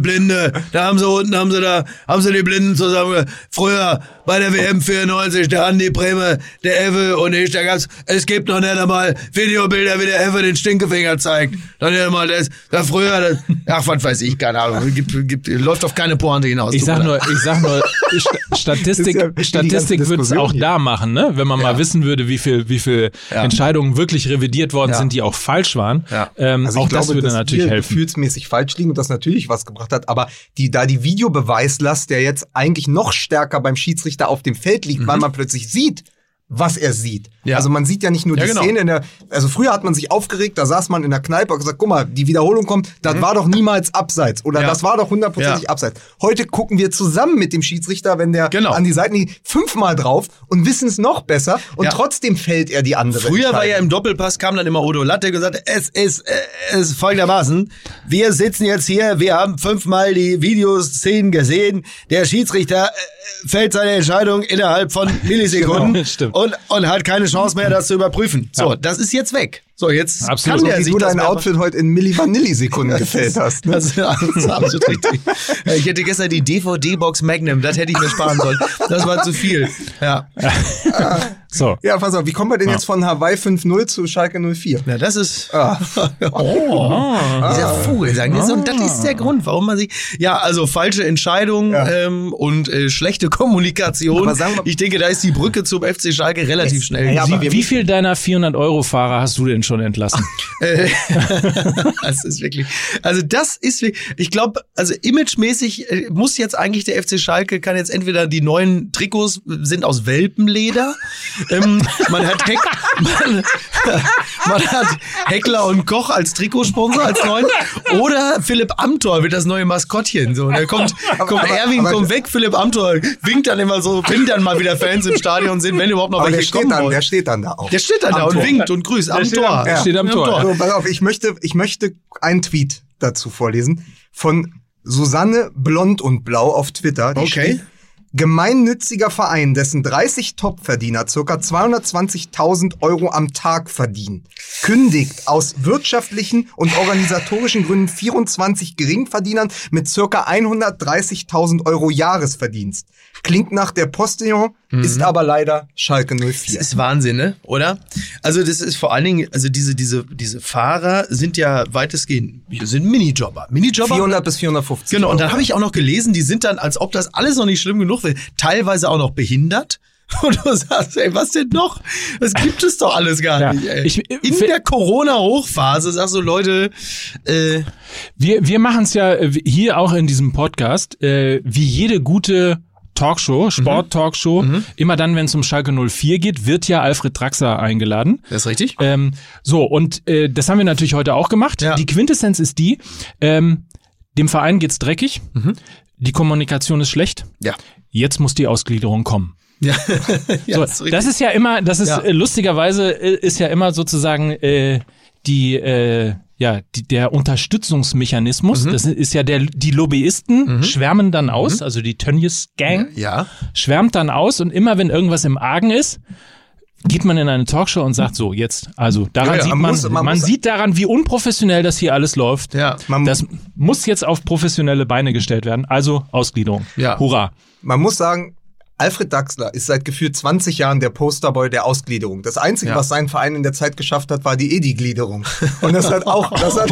Blinde, da haben sie unten, haben sie da, haben sie die Blinden zusammen. Früher bei der WM 94, der Andi Bremer, der Ewe und ich, da gab's, es gibt noch nicht einmal Videobilder, wie der Ewe den Stinkefinger zeigt. Dann nicht einmal das, da früher, das, ach, was weiß ich, keine Ahnung, gibt, gibt, läuft auf keine Pointe hinaus. ich sag nur, ich sag nur, Sta- Statistik, ja Statistik wird es auch hier. da machen, ne? Wenn man mal Ja. wissen würde, wie viel, wie viel Ja. Entscheidungen wirklich revidiert worden Ja. sind, die auch falsch waren. Ja. Ähm, Also auch ich glaube, das würde dass natürlich wir helfen. gefühlsmäßig falsch liegen und das natürlich was gebracht hat. Aber die, da die Videobeweislast, der jetzt eigentlich noch stärker beim Schiedsrichter auf dem Feld liegt, weil man plötzlich sieht, was er sieht. Mhm. Ja. Also man sieht ja nicht nur Ja, die genau. Szene in der, also früher hat man sich aufgeregt, da saß man in der Kneipe und gesagt, guck mal, die Wiederholung kommt, das war doch niemals abseits oder Mhm. Ja. das war doch hundertprozentig abseits. Heute gucken wir zusammen mit dem Schiedsrichter, wenn der Genau. an die Seiten liegt, fünfmal drauf und wissen es noch besser und trotzdem fällt er die andere. Früher war ja im Doppelpass, kam dann immer Odo Latte gesagt, es ist, es ist folgendermaßen, wir sitzen jetzt hier, wir haben fünfmal die Videoszenen gesehen, der Schiedsrichter äh, fällt seine Entscheidung innerhalb von Millisekunden Genau, stimmt. Und, und hat keine Chance mehr, das zu überprüfen. So, das ist jetzt weg. So, jetzt Absolut. kann der wie sich du das dein Outfit heute in Milli-Vanilli-Sekunden gefällt hast. Ne? Das ist, das ist absolut richtig. Ja, Ich hätte gestern die DVD-Box Magnum, das hätte ich mir sparen sollen. Das war zu viel. Ja, So. Ja, pass auf, wie kommen wir denn jetzt von Hawaii 5-0 zu Schalke 04? ja das ist... Ah. Oh, dieser Vogelsang. Das ist, und das ist der Grund, warum man sich. Ja, also falsche Entscheidung Ja. ähm, und äh, schlechte Kommunikation. Aber sagen wir- ich denke, da ist die Brücke zum FC Schalke relativ schnell. Ja, aber Wie, wie viel deiner 400-Euro-Fahrer hast du denn schon entlassen? Äh, das ist wirklich. Also das ist wirklich. Ich glaube, also imagemäßig äh, muss jetzt eigentlich der FC Schalke kann jetzt entweder die neuen Trikots sind aus Welpenleder. ähm, man hat Heck, man, man hat Heckler und Koch als Trikotsponsor als neuen oder Philipp Amthor wird das neue Maskottchen. So, da kommt, kommt aber- Erwin aber- kommt weg, Philipp Amthor winkt dann immer so, wenn dann mal wieder Fans im Stadion sind, wenn überhaupt noch Aber der welche steht, kommen dann, der steht dann da auch. Der steht dann da Am und winkt und grüßt am steht Tor. der steht am Tor. So, pass auf, ich möchte, ich möchte einen Tweet dazu vorlesen von Susanne Blond und Blau auf Twitter. Die Okay. schrieb, gemeinnütziger Verein, dessen 30 Topverdiener circa 220.000 Euro am Tag verdienen, kündigt aus wirtschaftlichen und organisatorischen Gründen 24 Geringverdienern mit circa 130.000 Euro Jahresverdienst. Klingt nach der Postillon, ist aber leider Schalke Das 04. ist Wahnsinn, ne? Oder? Also das ist vor allen Dingen, also diese, diese, diese Fahrer sind ja weitestgehend, sind Minijobber. Minijobber. 400 bis 450 Genau, und dann habe ich auch noch gelesen, die sind dann, als ob das alles noch nicht schlimm genug wäre, teilweise auch noch behindert. Und du sagst, ey, was denn noch? Das gibt es doch alles gar Ja, nicht. Ey. ich- In der Corona-Hochphase sagst du, Leute, äh, Wir, wir machen es ja äh, hier auch in diesem Podcast, äh, wie jede gute Talkshow, Sport-Talkshow, immer dann, wenn es um Schalke 04 geht, wird ja Alfred Draxler eingeladen. das ist richtig. Ähm, so, und äh, das haben wir natürlich heute auch gemacht. Ja. Die Quintessenz ist die, ähm, dem Verein geht's dreckig, die Kommunikation ist schlecht, Ja. jetzt muss die Ausgliederung kommen. Ja, ja So, das ist das ist ja immer, das ist Ja. äh, lustigerweise äh, ist ja immer sozusagen äh, die äh, ja die, der Unterstützungsmechanismus. Mhm. Das ist ja der die Lobbyisten schwärmen dann aus, also die Tönnies Gang ja. schwärmt dann aus und immer wenn irgendwas im Argen ist, geht man in eine Talkshow und sagt so jetzt, also daran Ja, ja, sieht man man, muss- man man muss- sieht daran, wie unprofessionell das hier alles läuft. Ja. Man- das muss jetzt auf professionelle Beine gestellt werden. Also Ausgliederung. Ja. Hurra. Man muss sagen, Alfred Daxler ist seit gefühlt 20 Jahren der Posterboy der Ausgliederung. Das Einzige, Ja. was sein Verein in der Zeit geschafft hat, war die Edi-Gliederung. Und das hat auch, das hat,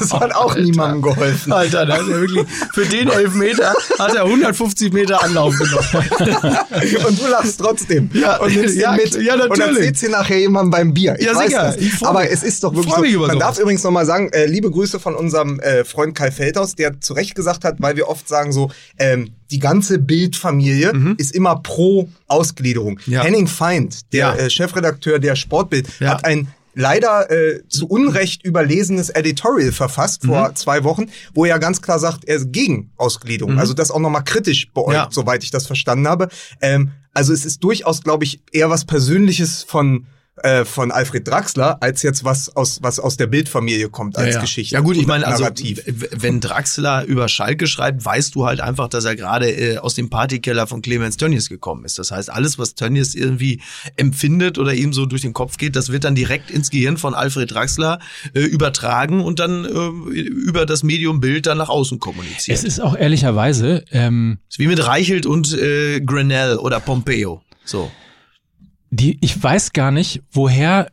das hat auch niemandem geholfen. Alter, da hat er wirklich, für den Elfmeter hat er 150 Meter Anlauf genommen. Und du lachst trotzdem. Ja, und nimmst ja, mit. ja, natürlich. Und erzählst ihn nachher jemandem beim Bier. Ich Ja, weiß sicher. das. Aber mich. es ist doch wirklich so. Man darf übrigens nochmal sagen, äh, liebe Grüße von unserem äh, Freund Kai Feldhaus, der zu Recht gesagt hat, weil wir oft sagen so, ähm, die ganze Bildfamilie ist immer pro Ausgliederung. Mhm. Ja. Henning Feind, der Ja. äh, Chefredakteur der Sportbild, Ja. hat ein leider äh, zu Unrecht überlesenes Editorial verfasst vor Mhm. zwei Wochen, wo er ganz klar sagt, er ist gegen Ausgliederung. Also das auch nochmal kritisch beäugt, Mhm. Ja. soweit ich das verstanden habe. Ähm, also es ist durchaus, glaube ich, eher was Persönliches von äh, von Alfred Draxler, als jetzt was aus, was aus der Bildfamilie kommt als ja, ja. Geschichte. Ja gut, ich meine, also Narrativ. wenn Draxler über Schalke schreibt, weißt du halt einfach, dass er gerade äh, aus dem Partykeller von Clemens Tönnies gekommen ist. Das heißt, alles, was Tönnies irgendwie empfindet oder ihm so durch den Kopf geht, das wird dann direkt ins Gehirn von Alfred Draxler äh, übertragen und dann äh, über das Medium Bild dann nach außen kommuniziert. Es ist auch ehrlicherweise, ähm, ist wie mit Reichelt und äh, Grenell oder Pompeo. So. Die, ich weiß gar nicht, woher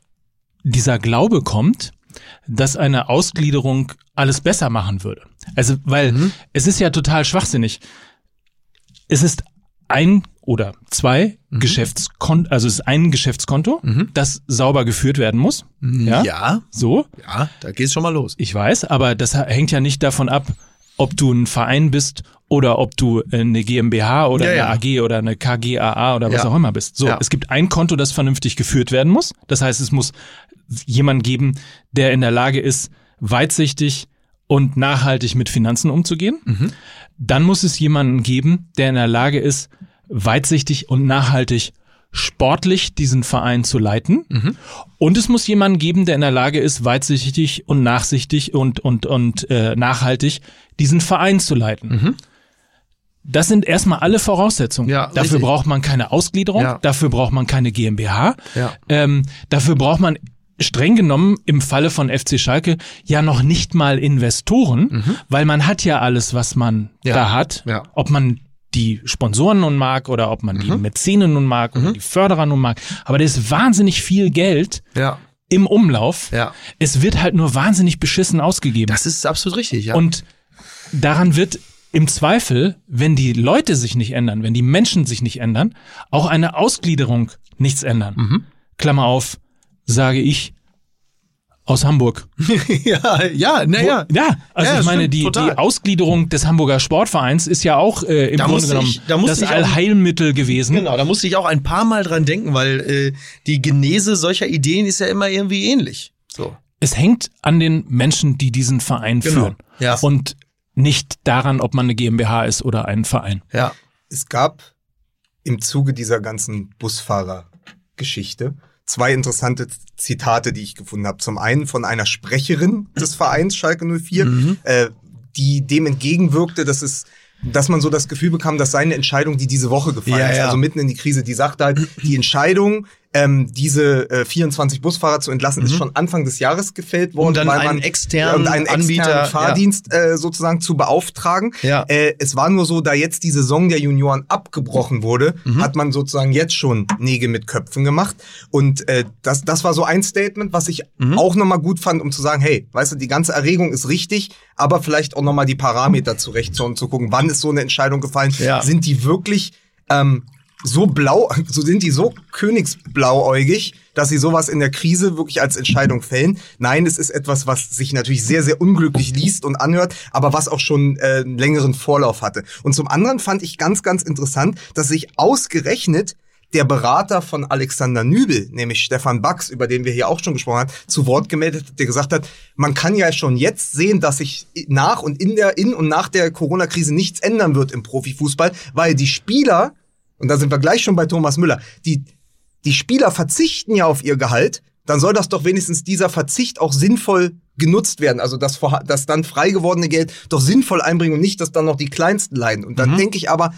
dieser Glaube kommt, dass eine Ausgliederung alles besser machen würde. Also, weil es ist ja total schwachsinnig. Es ist ein oder zwei Geschäftskonto, also es ist ein Geschäftskonto, das sauber geführt werden muss. Ja. ja, So. ja da geht's schon mal los. Ich weiß, aber das hängt ja nicht davon ab, ob du ein Verein bist oder ob du eine GmbH oder Ja, ja. eine AG oder eine KGAA oder was Ja. auch immer bist. So, Ja. es gibt ein Konto, das vernünftig geführt werden muss. Das heißt, es muss jemand geben, der in der Lage ist, weitsichtig und nachhaltig mit Finanzen umzugehen. Mhm. Dann muss es jemanden geben, der in der Lage ist, weitsichtig und nachhaltig sportlich diesen Verein zu leiten. Mhm. Und es muss jemanden geben, der in der Lage ist, weitsichtig und nachsichtig und, und, und äh, nachhaltig diesen Verein zu leiten. Das sind erstmal alle Voraussetzungen. Mhm. Ja, dafür richtig. braucht man keine Ausgliederung, Ja. dafür braucht man keine GmbH, Ja. ähm, dafür braucht man streng genommen im Falle von FC Schalke ja noch nicht mal Investoren, weil man hat ja alles, was man Mhm. Ja. da hat. Ja. Ob man die Sponsoren nun mag oder ob man die Mhm. Mäzenen nun mag oder die Förderer nun mag. Aber da ist wahnsinnig viel Geld Ja. im Umlauf. Ja. Es wird halt nur wahnsinnig beschissen ausgegeben. Das ist absolut richtig, ja. Und daran wird im Zweifel, wenn die Leute sich nicht ändern, wenn die Menschen sich nicht ändern, auch eine Ausgliederung nichts ändern. Mhm. Klammer auf, sage ich aus Hamburg. ja, ja, naja. Ja, also Ja, ich meine, stimmt, die, total. die Ausgliederung des Hamburger Sportvereins ist ja auch äh, im Da Grunde genommen ich- da das Allheilmittel gewesen. Genau, da musste ich auch ein paar Mal dran denken, weil äh, die Genese solcher Ideen ist ja immer irgendwie ähnlich. So. Es hängt an den Menschen, die diesen Verein Genau. führen. Ja. Und nicht daran, ob man eine GmbH ist oder ein Verein. Ja. Es gab im Zuge dieser ganzen Busfahrer-Geschichte zwei interessante Zitate, die ich gefunden habe. Zum einen von einer Sprecherin des Vereins Schalke 04, Mhm. äh, die dem entgegenwirkte, dass es dass man so das Gefühl bekam, dass seine Entscheidung, die diese Woche gefallen Ja, ist, also mitten in die Krise, die sagte halt, die Entscheidung, ähm, diese äh, 24 Busfahrer zu entlassen, ist schon Anfang des Jahres gefällt worden, Um dann weil einen man externen und einen externen Anbieter, ja. Fahrdienst äh, sozusagen zu beauftragen. Ja. Äh, es war nur so, da jetzt die Saison der Junioren abgebrochen wurde, Mhm. hat man sozusagen jetzt schon Nägel mit Köpfen gemacht. Und äh, das, das war so ein Statement, was ich Mhm. auch nochmal gut fand, um zu sagen, hey, weißt du, die ganze Erregung ist richtig, aber vielleicht auch nochmal die Parameter zurechtzuholen, zu gucken, wann ist so eine Entscheidung gefallen. Ja. Sind die wirklich ähm, so blau, so sind die so königsblauäugig, dass sie sowas in der Krise wirklich als Entscheidung fällen. Nein, es ist etwas, was sich natürlich sehr, sehr unglücklich liest und anhört, aber was auch schon äh, einen längeren Vorlauf hatte. Und zum anderen fand ich ganz, ganz interessant, dass sich ausgerechnet der Berater von Alexander Nübel, nämlich Stefan Bax, über den wir hier auch schon gesprochen haben, zu Wort gemeldet hat, der gesagt hat, man kann ja schon jetzt sehen, dass sich nach und in der, in und nach der Corona-Krise nichts ändern wird im Profifußball, weil die Spieler, und da sind wir gleich schon bei Thomas Müller, die, die Spieler verzichten ja auf ihr Gehalt, dann soll das doch wenigstens dieser Verzicht auch sinnvoll genutzt werden. Also das, das dann frei gewordene Geld doch sinnvoll einbringen und nicht, dass dann noch die Kleinsten leiden. Und dann denke ich aber,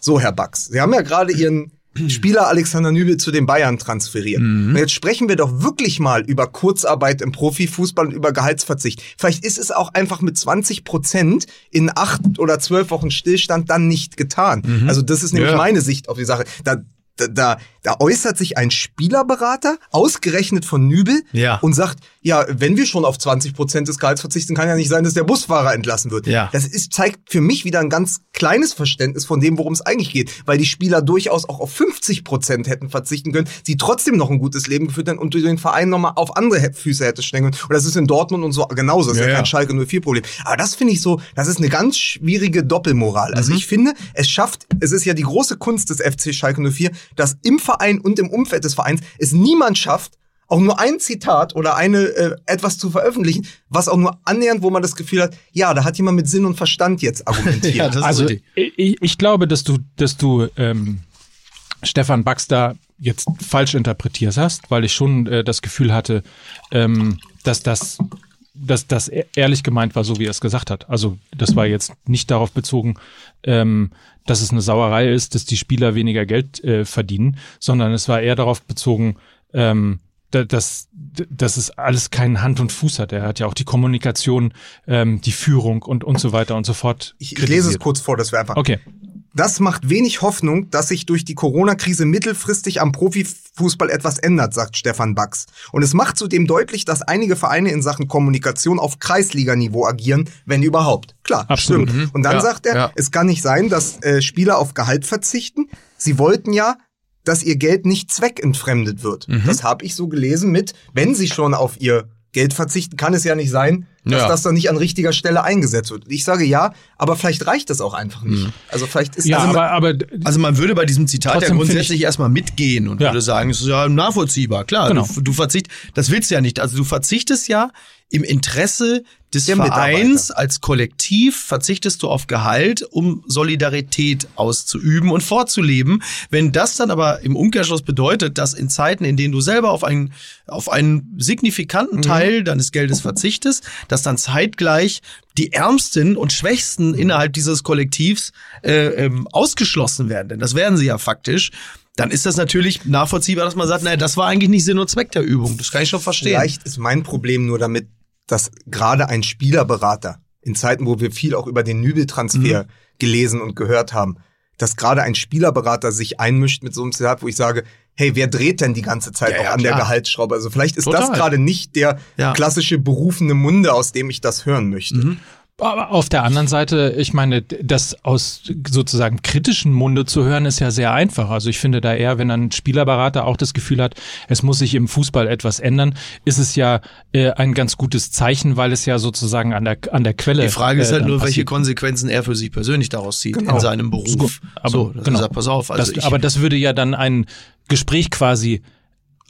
so Herr Bax, Sie haben ja gerade Ihren Spieler Alexander Nübel zu den Bayern transferiert. Und jetzt sprechen wir doch wirklich mal über Kurzarbeit im Profifußball und über Gehaltsverzicht. Vielleicht ist es auch einfach mit 20 Prozent in acht oder zwölf Wochen Stillstand dann nicht getan. Also das ist nämlich Ja. meine Sicht auf die Sache. Da, da, da, da äußert sich ein Spielerberater, ausgerechnet von Nübel, Ja. und sagt, ja, wenn wir schon auf 20 Prozent des Gehalts verzichten, kann ja nicht sein, dass der Busfahrer entlassen wird. Ja. Das ist, zeigt für mich wieder ein ganz kleines Verständnis von dem, worum es eigentlich geht, weil die Spieler durchaus auch auf 50 Prozent hätten verzichten können, sie trotzdem noch ein gutes Leben geführt hätten und den Verein nochmal auf andere Füße hätte stellen können. Und das ist in Dortmund und so genauso. Das ist Ja, ja, ja. kein Schalke 04-Problem. Aber das finde ich so, das ist eine ganz schwierige Doppelmoral. Also Mhm. ich finde, es schafft, es ist ja die große Kunst des FC Schalke 04, dass im Verein und im Umfeld des Vereins es niemand schafft, auch nur ein Zitat oder eine äh, etwas zu veröffentlichen, was auch nur annähernd, wo man das Gefühl hat, ja, da hat jemand mit Sinn und Verstand jetzt argumentiert. Ja, Also ich, ich glaube, dass du, dass du ähm, Stefan Baxter jetzt falsch interpretierst hast, weil ich schon äh, das Gefühl hatte, ähm, dass das dass das e- ehrlich gemeint war, so wie er es gesagt hat. Also das war jetzt nicht darauf bezogen, ähm, dass es eine Sauerei ist, dass die Spieler weniger Geld äh, verdienen, sondern es war eher darauf bezogen, ähm, dass, dass es alles keinen Hand und Fuß hat. Er hat ja auch die Kommunikation, ähm, die Führung und, und so weiter und so fort. Ich, ich lese es kurz vor, das wäre einfach. Okay. Das macht wenig Hoffnung, dass sich durch die Corona-Krise mittelfristig am Profifußball etwas ändert, sagt Stefan Bax. Und es macht zudem deutlich, dass einige Vereine in Sachen Kommunikation auf Kreisliganiveau agieren, wenn überhaupt. Klar, Absolut. stimmt. Und dann Ja, sagt er, ja. es kann nicht sein, dass äh, Spieler auf Gehalt verzichten. Sie wollten ja, dass ihr Geld nicht zweckentfremdet wird. Mhm. Das habe ich so gelesen mit, wenn sie schon auf ihr Geld verzichten, kann es ja nicht sein, dass Ja. das dann nicht an richtiger Stelle eingesetzt wird. Ich sage ja, aber vielleicht reicht das auch einfach nicht. Mhm. Also vielleicht ist Ja, also aber, aber Also man würde bei diesem Zitat ja grundsätzlich erstmal mitgehen und Ja. würde sagen, es ist ja nachvollziehbar. Klar, Genau. du, du verzicht, das willst du ja nicht. Also du verzichtest ja im Interesse des Der Vereins als Kollektiv verzichtest du auf Gehalt, um Solidarität auszuüben und vorzuleben. Wenn das dann aber im Umkehrschluss bedeutet, dass in Zeiten, in denen du selber auf einen, auf einen signifikanten Teil deines Geldes verzichtest, dass dann zeitgleich die Ärmsten und Schwächsten innerhalb dieses Kollektivs äh, ähm, ausgeschlossen werden. Denn das werden sie ja faktisch. Dann ist das natürlich nachvollziehbar, dass man sagt, naja, das war eigentlich nicht Sinn und Zweck der Übung. Das kann ich schon verstehen. Vielleicht ist mein Problem nur damit, dass gerade ein Spielerberater in Zeiten, wo wir viel auch über den Nübel-Transfer Mhm. gelesen und gehört haben, dass gerade ein Spielerberater sich einmischt mit so einem Zitat, wo ich sage, hey, wer dreht denn die ganze Zeit Ja, auch ja, an der klar. Gehaltsschraube? Also vielleicht ist Total. das gerade nicht der Ja. klassische berufene Munde, aus dem ich das hören möchte. Mhm. Aber auf der anderen Seite, ich meine, das aus sozusagen kritischen Munde zu hören, ist ja sehr einfach. Also ich finde da eher, wenn ein Spielerberater auch das Gefühl hat, es muss sich im Fußball etwas ändern, ist es ja äh, ein ganz gutes Zeichen, weil es ja sozusagen an der an der Quelle. Die Frage ist äh, halt nur, welche passiert. Konsequenzen er für sich persönlich daraus zieht Genau. in seinem Beruf. Aber, so, das genau. ist ja, pass auf. Also das, aber das würde ja dann ein Gespräch quasi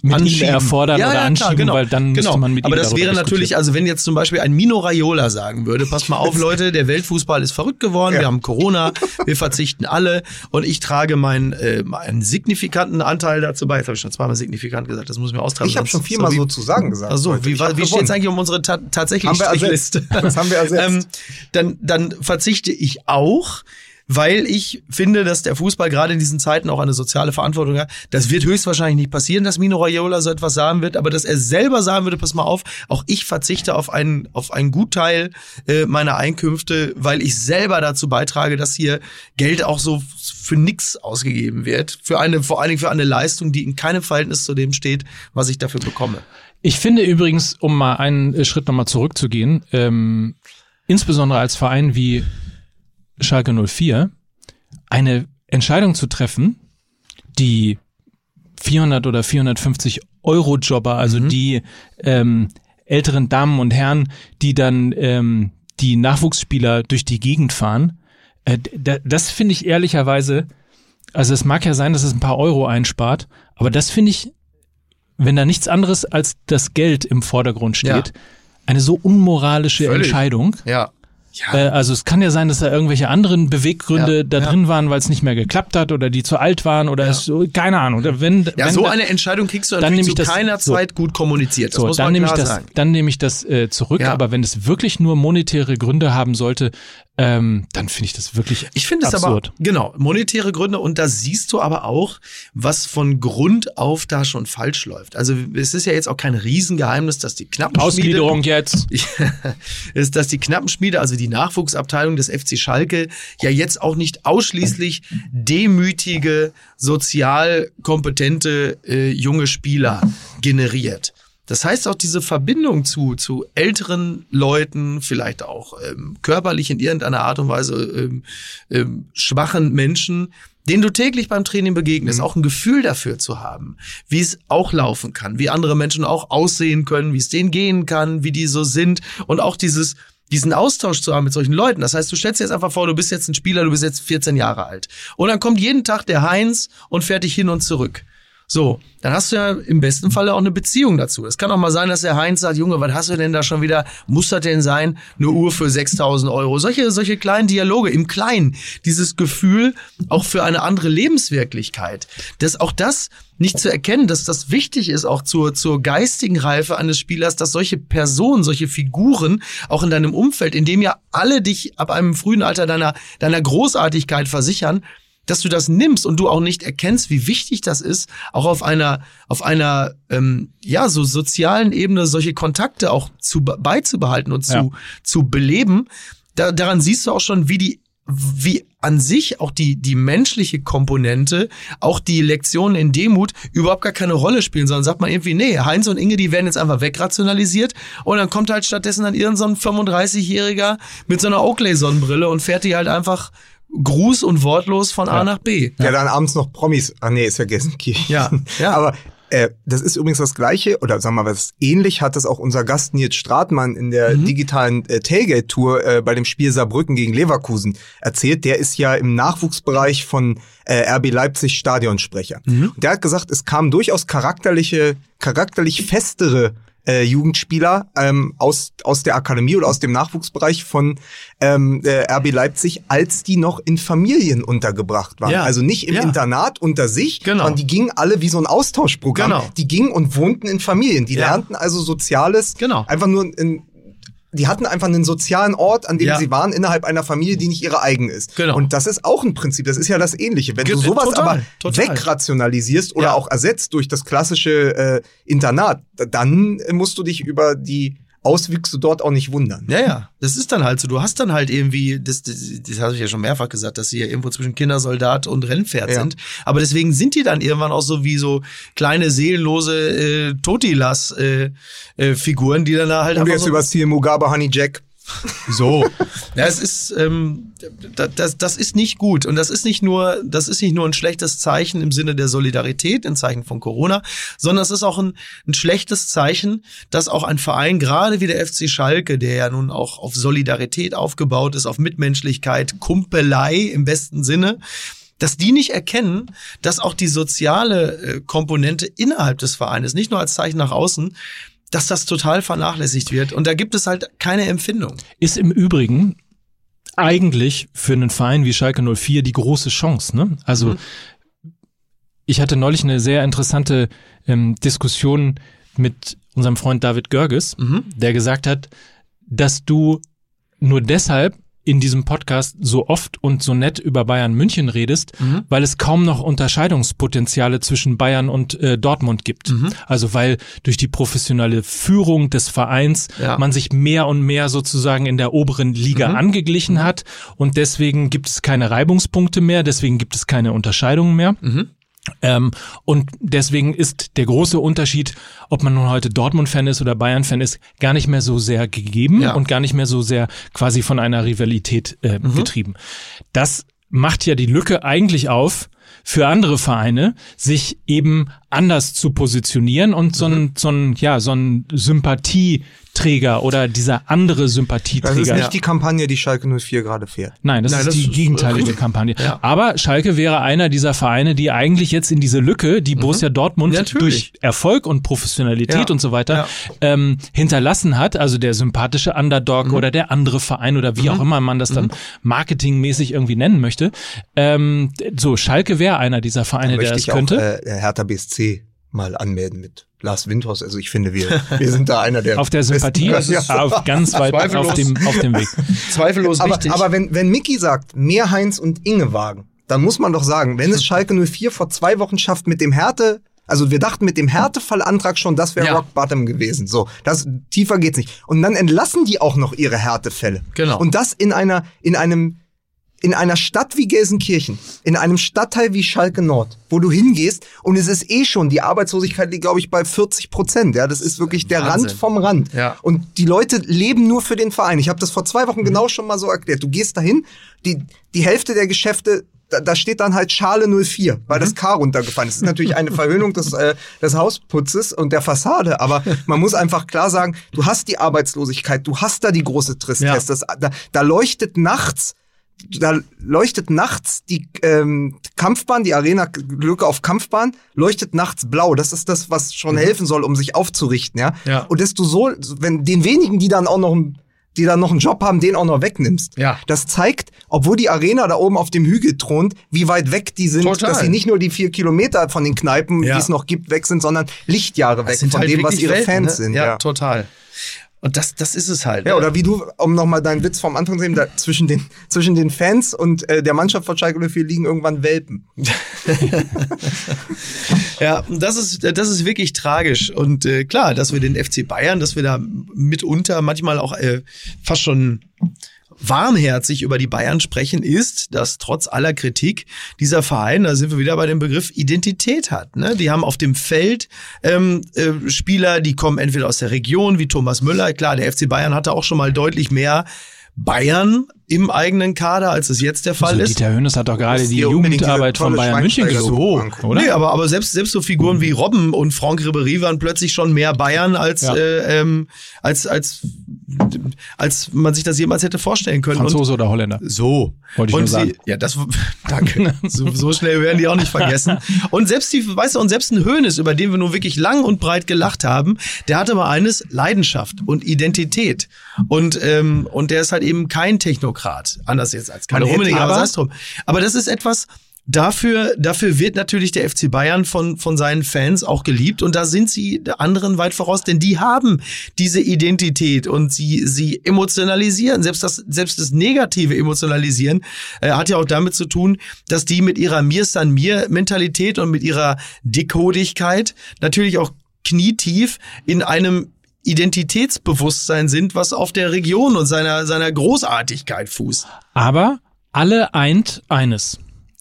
mit ihm Anschieben. erfordern Ja, oder ja, klar, anschieben, genau. weil dann genau. müsste man mit Aber ihm das wäre natürlich, also wenn jetzt zum Beispiel ein Mino Raiola sagen würde, pass mal auf Leute, der Weltfußball ist verrückt geworden, Ja. wir haben Corona, wir verzichten alle und ich trage meinen, äh, einen signifikanten Anteil dazu bei. Jetzt habe ich schon zweimal signifikant gesagt, das muss ich mir austragen. Ich habe schon viermal so zu sagen gesagt. Ach so, heute. wie, wie steht es eigentlich um unsere ta tatsächliche. Strichliste? Das haben wir ersetzt. ähm, dann, dann verzichte ich auch. Weil ich finde, dass der Fußball gerade in diesen Zeiten auch eine soziale Verantwortung hat. Das wird höchstwahrscheinlich nicht passieren, dass Mino Raiola so etwas sagen wird, aber dass er selber sagen würde, pass mal auf, auch ich verzichte auf einen, auf einen Gutteil äh, meiner Einkünfte, weil ich selber dazu beitrage, dass hier Geld auch so für nix ausgegeben wird. Für eine, vor allen Dingen für eine Leistung, die in keinem Verhältnis zu dem steht, was ich dafür bekomme. Ich finde übrigens, um mal einen äh, Schritt nochmal zurückzugehen, ähm, insbesondere als Verein wie Schalke 04, eine Entscheidung zu treffen, die 400 oder 450 Euro Jobber, also Mhm. die ähm, älteren Damen und Herren, die dann ähm, die Nachwuchsspieler durch die Gegend fahren, äh, das finde ich ehrlicherweise, also es mag ja sein, dass es ein paar Euro einspart, aber das finde ich, wenn da nichts anderes als das Geld im Vordergrund steht, Ja. eine so unmoralische Völlig. Entscheidung. Ja. Äh, also es kann ja sein, dass da irgendwelche anderen Beweggründe Ja, da ja. drin waren, weil es nicht mehr geklappt hat oder die zu alt waren oder Ja. es, so- keine Ahnung. Oder wenn, Ja, wenn so da, eine Entscheidung kriegst du dann natürlich zu ich das- keiner so. Zeit gut kommuniziert. Das so, muss dann man nehme ich das, sagen. dann nehme ich das äh, zurück. Ja. Aber wenn es wirklich nur monetäre Gründe haben sollte, ähm, dann finde ich das wirklich Ich finde es aber, genau, monetäre Gründe und da siehst du aber auch, was von Grund auf da schon falsch läuft. Also es ist ja jetzt auch kein Riesengeheimnis, dass die Knappenschmiede, Ausgliederung jetzt. ist, dass die Knappenschmiede, also die Nachwuchsabteilung des FC Schalke, ja jetzt auch nicht ausschließlich demütige, sozial kompetente äh, junge Spieler generiert. Das heißt auch diese Verbindung zu, zu älteren Leuten, vielleicht auch ähm, körperlich in irgendeiner Art und Weise ähm, ähm, schwachen Menschen, denen du täglich beim Training begegnest, auch ein Gefühl dafür zu haben, wie es auch laufen kann, wie andere Menschen auch aussehen können, wie es denen gehen kann, wie die so sind und auch dieses diesen Austausch zu haben mit solchen Leuten. Das heißt, du stellst dir jetzt einfach vor, du bist jetzt ein Spieler, du bist jetzt 14 Jahre alt. Und dann kommt jeden Tag der Heinz und fährt dich hin und zurück. So, dann hast du ja im besten Falle auch eine Beziehung dazu. Es kann auch mal sein, dass der Heinz sagt, Junge, was hast du denn da schon wieder? Muss das denn sein? Eine Uhr für 6000 Euro. Solche, solche kleinen Dialoge im Kleinen. Dieses Gefühl auch für eine andere Lebenswirklichkeit. Dass auch das nicht zu erkennen, dass das wichtig ist, auch zur, zur geistigen Reife eines Spielers, dass solche Personen, solche Figuren auch in deinem Umfeld, in dem ja alle dich ab einem frühen Alter deiner, deiner Großartigkeit versichern, dass du das nimmst und du auch nicht erkennst, wie wichtig das ist, auch auf einer, auf einer, ähm, ja, so sozialen Ebene solche Kontakte auch zu, beizubehalten und zu, Ja. zu beleben. Da, daran siehst du auch schon, wie die, wie an sich auch die, die menschliche Komponente, auch die Lektionen in Demut überhaupt gar keine Rolle spielen, sondern sagt man irgendwie, nee, Heinz und Inge, die werden jetzt einfach wegrationalisiert und dann kommt halt stattdessen dann irgendein so ein 35-Jähriger mit so einer Oakley-Sonnenbrille und fährt die halt einfach gruß- und wortlos von A nach B. Ja, dann abends noch Promis. Ah nee, ist vergessen. Ja, ja. Aber äh, das ist übrigens das Gleiche, oder sagen wir mal, was ähnlich hat das auch unser Gast Nils Stratmann in der Mhm. digitalen äh, Tailgate-Tour äh, bei dem Spiel Saarbrücken gegen Leverkusen erzählt. Der ist ja im Nachwuchsbereich von äh, RB Leipzig Stadionsprecher. Mhm. Und der hat gesagt, es kamen durchaus charakterliche, charakterlich festere äh, Jugendspieler ähm, aus, aus der Akademie oder aus dem Nachwuchsbereich von ähm, äh, RB Leipzig, als die noch in Familien untergebracht waren. Ja. Also nicht im Ja. Internat unter sich, Genau. sondern die gingen alle wie so ein Austauschprogramm. Genau. Die gingen und wohnten in Familien. Die Ja. lernten also Soziales. Genau. Einfach nur in, die hatten einfach einen sozialen Ort, an dem Ja. sie waren, innerhalb einer Familie, die nicht ihre eigen ist. Genau. Und das ist auch ein Prinzip, das ist ja das Ähnliche. Wenn Ge- du sowas total, aber total. wegrationalisierst oder Ja. auch ersetzt durch das klassische äh, Internat, da- dann musst du dich über die Auswüchse dort auch nicht wundern. Ja, ja, das ist dann halt so. Du hast dann halt irgendwie, das, das, das habe ich ja schon mehrfach gesagt, dass sie ja irgendwo zwischen Kindersoldat und Rennpferd Ja. sind. Aber deswegen sind die dann irgendwann auch so wie so kleine seelenlose äh, Totilas-Figuren, äh, Figuren, die dann da halt Und jetzt so über Ziel Mugabe, Honey Jack. So. ja, es ist, ähm, da- das, das ist nicht gut. Und das ist nicht nur, das ist nicht nur ein schlechtes Zeichen im Sinne der Solidarität, im Zeichen von Corona, sondern es ist auch ein, ein schlechtes Zeichen, dass auch ein Verein, gerade wie der FC Schalke, der ja nun auch auf Solidarität aufgebaut ist, auf Mitmenschlichkeit, Kumpelei im besten Sinne, dass die nicht erkennen, dass auch die soziale äh, Komponente innerhalb des Vereines, nicht nur als Zeichen nach außen, dass das total vernachlässigt wird. Und da gibt es halt keine Empfindung. Ist im Übrigen eigentlich für einen Verein wie Schalke 04 die große Chance. Ne? Also ich hatte neulich eine sehr interessante ähm, Diskussion mit unserem Freund David Görges, Mhm. der gesagt hat, dass du nur deshalb in diesem Podcast so oft und so nett über Bayern München redest, Mhm. weil es kaum noch Unterscheidungspotenziale zwischen Bayern und äh, Dortmund gibt. Mhm. Also weil durch die professionelle Führung des Vereins Ja. man sich mehr und mehr sozusagen in der oberen Liga Mhm. angeglichen hat und deswegen gibt es keine Reibungspunkte mehr, deswegen gibt es keine Unterscheidungen mehr. Mhm. Ähm, und deswegen ist der große Unterschied, ob man nun heute Dortmund-Fan ist oder Bayern-Fan ist, gar nicht mehr so sehr gegeben Ja. und gar nicht mehr so sehr quasi von einer Rivalität äh, Mhm. getrieben. Das macht ja die Lücke eigentlich auf, für andere Vereine, sich eben anders zu positionieren und so Mhm. ein, so ein, ja, so ein Sympathieträger oder dieser andere Das ist Sympathieträger. nicht die Kampagne, die Schalke 04 gerade fährt. Nein, das Nein, ist das die ist, gegenteilige richtig. Kampagne. Ja. Aber Schalke wäre einer dieser Vereine, die eigentlich jetzt in diese Lücke, die Borussia Dortmund Mhm. Natürlich. durch Erfolg und Professionalität Ja. und so weiter Ja. ähm, hinterlassen hat. Also der sympathische Underdog Mhm. oder der andere Verein oder wie auch immer man das dann marketingmäßig irgendwie nennen möchte. Ähm, so, Schalke wäre einer dieser Vereine, der ich könnte. auch äh, Hertha BSC mal anmelden mit Lars Windhaus. Also ich finde, wir, wir sind da einer der auf der besten- Sympathie, Ja. auf ganz weit auf dem, auf dem Weg. Zweifellos Aber, wichtig. aber wenn, wenn Mickey sagt, mehr Heinz und Inge wagen, dann muss man doch sagen, wenn es Schalke 04 vor zwei Wochen schafft mit dem Härte, also wir dachten mit dem Härtefallantrag schon, das wäre Ja. Rock Bottom gewesen. So, das tiefer geht's nicht. Und dann entlassen die auch noch ihre Härtefälle. Genau. Und das in einer in einem in einer Stadt wie Gelsenkirchen, in einem Stadtteil wie Schalke Nord, wo du hingehst und es ist eh schon, die Arbeitslosigkeit liegt, glaube ich, bei 40 Prozent. Ja, das ist wirklich der Wahnsinn. Rand vom Rand. Ja. Und die Leute leben nur für den Verein. Ich habe das vor zwei Wochen genau schon mal so erklärt. Du gehst dahin, die, die Hälfte der Geschäfte, da, da steht dann halt Schale 04, weil das K runtergefallen ist. Das ist natürlich eine Verhöhnung des, äh, des Hausputzes und der Fassade, aber man muss einfach klar sagen, du hast die Arbeitslosigkeit, du hast da die große Tristesse. Das, da, da leuchtet nachts da leuchtet nachts die ähm, Kampfbahn, die Arena-Lücke auf Kampfbahn, leuchtet nachts blau. Das ist das, was schon helfen soll, um sich aufzurichten, ja. Ja. Und desto so, wenn den wenigen, die dann auch noch, die dann noch einen Job haben, den auch noch wegnimmst. Ja. Das zeigt, obwohl die Arena da oben auf dem Hügel thront, wie weit weg die sind, Total. dass sie nicht nur die vier Kilometer von den Kneipen, Ja. die es noch gibt, weg sind, sondern Lichtjahre weg Das sind von halt dem, was ihre Welten, Fans ne? sind. Ja, total. Und das, das ist es halt. Ja, ne? oder wie du, um nochmal deinen Witz vom Anfang zu nehmen, da zwischen den, zwischen den Fans und äh, der Mannschaft von Schalke 04 liegen irgendwann Welpen. Ja, das ist, das ist wirklich tragisch. Und äh, klar, dass wir den FC Bayern, dass wir da mitunter manchmal auch äh, fast schon warmherzig über die Bayern sprechen, ist, dass trotz aller Kritik dieser Verein, da sind wir wieder bei dem Begriff Identität hat. Ne? Die haben auf dem Feld ähm, äh, Spieler, die kommen entweder aus der Region, wie Thomas Müller. Klar, der FC Bayern hatte auch schon mal deutlich mehr Bayern im eigenen Kader, als es jetzt der Fall Also ist. Dieter Hönes hat doch gerade die Jugendarbeit von Bayern München gelobt, So. oder? Nee, aber, aber selbst, selbst so Figuren wie Robben und Franck Ribéry waren plötzlich schon mehr Bayern als, Ja. äh, ähm, als, als, als man sich das jemals hätte vorstellen können. Franzose oder Holländer? Und so. Wollte ich und nur sagen. Sie, ja, das, danke. so, so schnell werden die auch nicht vergessen. Und selbst die, weißt du, und selbst ein Hönes, über den wir nun wirklich lang und breit gelacht haben, der hatte mal eines, Leidenschaft und Identität. Und, ähm, und der ist halt eben kein Technokrat. Anders jetzt als hätte Rummenigge, aber aber-. Aber das ist etwas, Dafür, dafür wird natürlich der FC Bayern von, von seinen Fans auch geliebt und da sind sie der anderen weit voraus, denn die haben diese Identität und sie, sie emotionalisieren. Selbst das, selbst das negative Emotionalisieren äh, hat ja auch damit zu tun, dass die mit ihrer Mir san mir Mentalität und mit ihrer Dickodigkeit natürlich auch knietief in einem Identitätsbewusstsein sind, was auf der Region und seiner, seiner Großartigkeit fußt. Aber alle eint eines.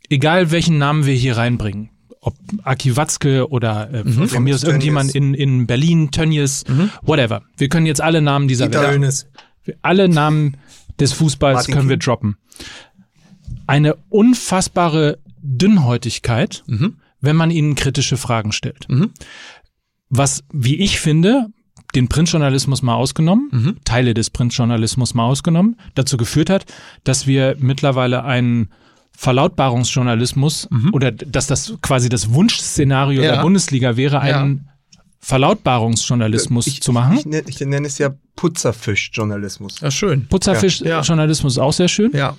Egal welchen Namen wir hier reinbringen. Ob Aki Watzke oder äh, Mhm. von mir aus irgendjemand in, in Berlin, Tönnies, whatever. Wir können jetzt alle Namen dieser Dieter Welt. Hönes. Alle Namen des Fußballs Martin können wir droppen. Eine unfassbare Dünnhäutigkeit, Mhm. wenn man ihnen kritische Fragen stellt. Was, wie ich finde, den Printjournalismus mal ausgenommen, Mhm. Teile des Printjournalismus mal ausgenommen, dazu geführt hat, dass wir mittlerweile einen Verlautbarungsjournalismus oder dass das quasi das Wunschszenario Ja. der Bundesliga wäre, einen Verlautbarungsjournalismus Ich, zu machen. Ich, nenne- ich nenne es ja Putzerfisch-Journalismus. Ja, schön. Putzerfisch-Journalismus ist auch sehr schön. Ja.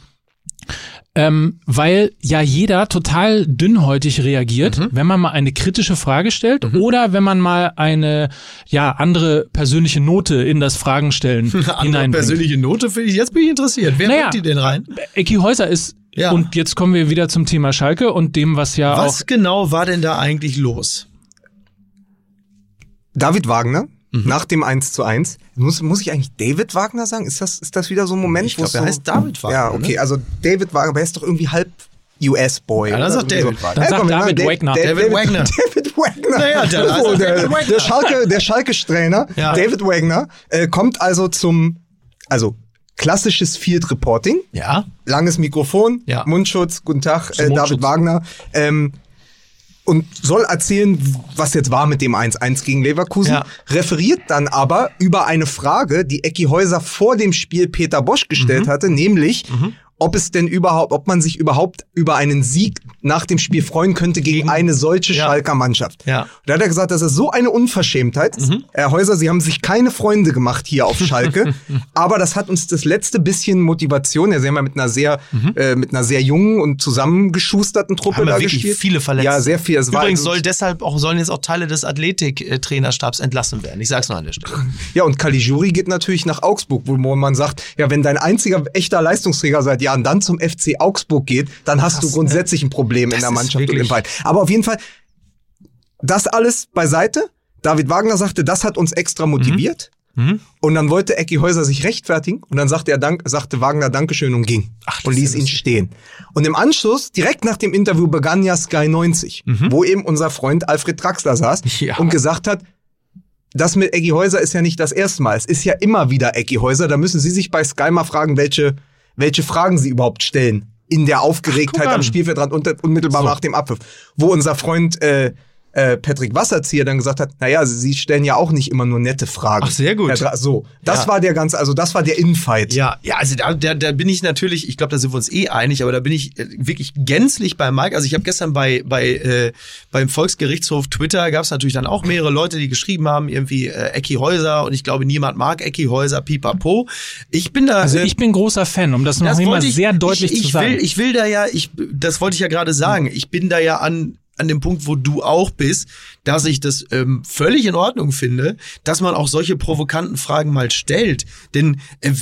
Ähm, weil ja jeder total dünnhäutig reagiert, Mhm. wenn man mal eine kritische Frage stellt oder wenn man mal eine ja andere persönliche Note in das Fragenstellen hineinbringt. persönliche Note finde ich, jetzt bin ich interessiert. Wer Naja. bringt die denn rein? Ecki Häuser ist Ja. und jetzt kommen wir wieder zum Thema Schalke und dem, was ja Was auch genau war denn da eigentlich los? David Wagner, Mhm. nach dem 1 zu 1. Muss, muss ich eigentlich David Wagner sagen? Ist das, ist das wieder so ein Moment? Ich wo glaub, er so, heißt David Wagner, Ja, okay, ne? also David Wagner, aber er ist doch irgendwie halb US-Boy. Ja, sagt Irgendwie David Wagner. Dann komm, wir David machen Wagner. Da- David Wagner. David Wagner. Naja, der heißt so, auch der, David Wagner. der Schalke, der Schalke-Trainer, Ja. David Wagner, äh, kommt also zum, also klassisches Field Reporting. Ja. Langes Mikrofon, Ja. Mundschutz, guten Tag, äh. David Wagner. Ähm, und soll erzählen, was jetzt war mit dem 1-1 gegen Leverkusen. Ja. Referiert dann aber über eine Frage, die Ecki Häuser vor dem Spiel Peter Bosch gestellt Mhm. hatte, nämlich, ob es denn überhaupt, ob man sich überhaupt über einen Sieg nach dem Spiel freuen könnte gegen, eine solche Ja. Schalker Mannschaft. Ja. Mhm. Und da hat er gesagt, das ist so eine Unverschämtheit. Herr Häuser, Sie haben sich keine Freunde gemacht hier auf Schalke, aber das hat uns das letzte bisschen Motivation, ja, Sie haben ja mit einer sehr, äh, mit einer sehr jungen und zusammengeschusterten Truppe Mhm. Haben wir da wirklich gespielt. viele Verletzte. Ja, sehr viel. Es Übrigens also- soll deshalb auch, sollen jetzt auch Teile des Athletik-Trainerstabs entlassen werden. Ich sag's nur an der Stelle. Ja, und Caligiuri geht natürlich nach Augsburg, wo man sagt, ja, wenn dein einziger echter Leistungsträger seit Jahren dann zum FC Augsburg geht, dann hast du grundsätzlich ein Problem in Das der Mannschaft und im Verein. Aber auf jeden Fall, das alles beiseite. David Wagner sagte, das hat uns extra motiviert. Mhm. Und dann wollte Ecki Häuser sich rechtfertigen und dann sagte er Dank, sagte Wagner Dankeschön und ging Ach, das und ließ ihn stehen. Und im Anschluss, direkt nach dem Interview, begann ja Sky 90, wo eben unser Freund Alfred Traxler saß Mhm. Ja. und gesagt hat, das mit Eggy Häuser ist ja nicht das erste Mal. Es ist ja immer wieder Eggy Häuser. Da müssen Sie sich bei Sky mal fragen, welche, welche Fragen Sie überhaupt stellen. In der Aufgeregtheit Ach, am an. Spielfeldrand und unmittelbar nach dem Abpfiff. Wo unser Freund äh, äh, Patrick Wasserzieher dann gesagt hat, naja, Sie stellen ja auch nicht immer nur nette Fragen. Ach, sehr gut. So, das Ja. war der ganze, also das war der Infight. Ja, ja, also da, da, da bin ich natürlich, ich glaube, da sind wir uns eh einig, aber da bin ich äh, wirklich gänzlich bei Mike. Also ich habe gestern bei, bei äh, beim Volksgerichtshof Twitter gab es natürlich dann auch mehrere Leute, die geschrieben haben, irgendwie äh, Ecki Häuser und ich glaube, niemand mag Ecki Häuser, pipapo. Ich bin da. Also äh, ich bin großer Fan, um das noch das mal wollte ich, sehr deutlich ich, ich zu sagen. Will, ich will da ja, ich, das wollte ich ja gerade sagen, ich bin da ja an an dem Punkt, wo du auch bist, dass ich das ähm, völlig in Ordnung finde, dass man auch solche provokanten Fragen mal stellt. Denn äh,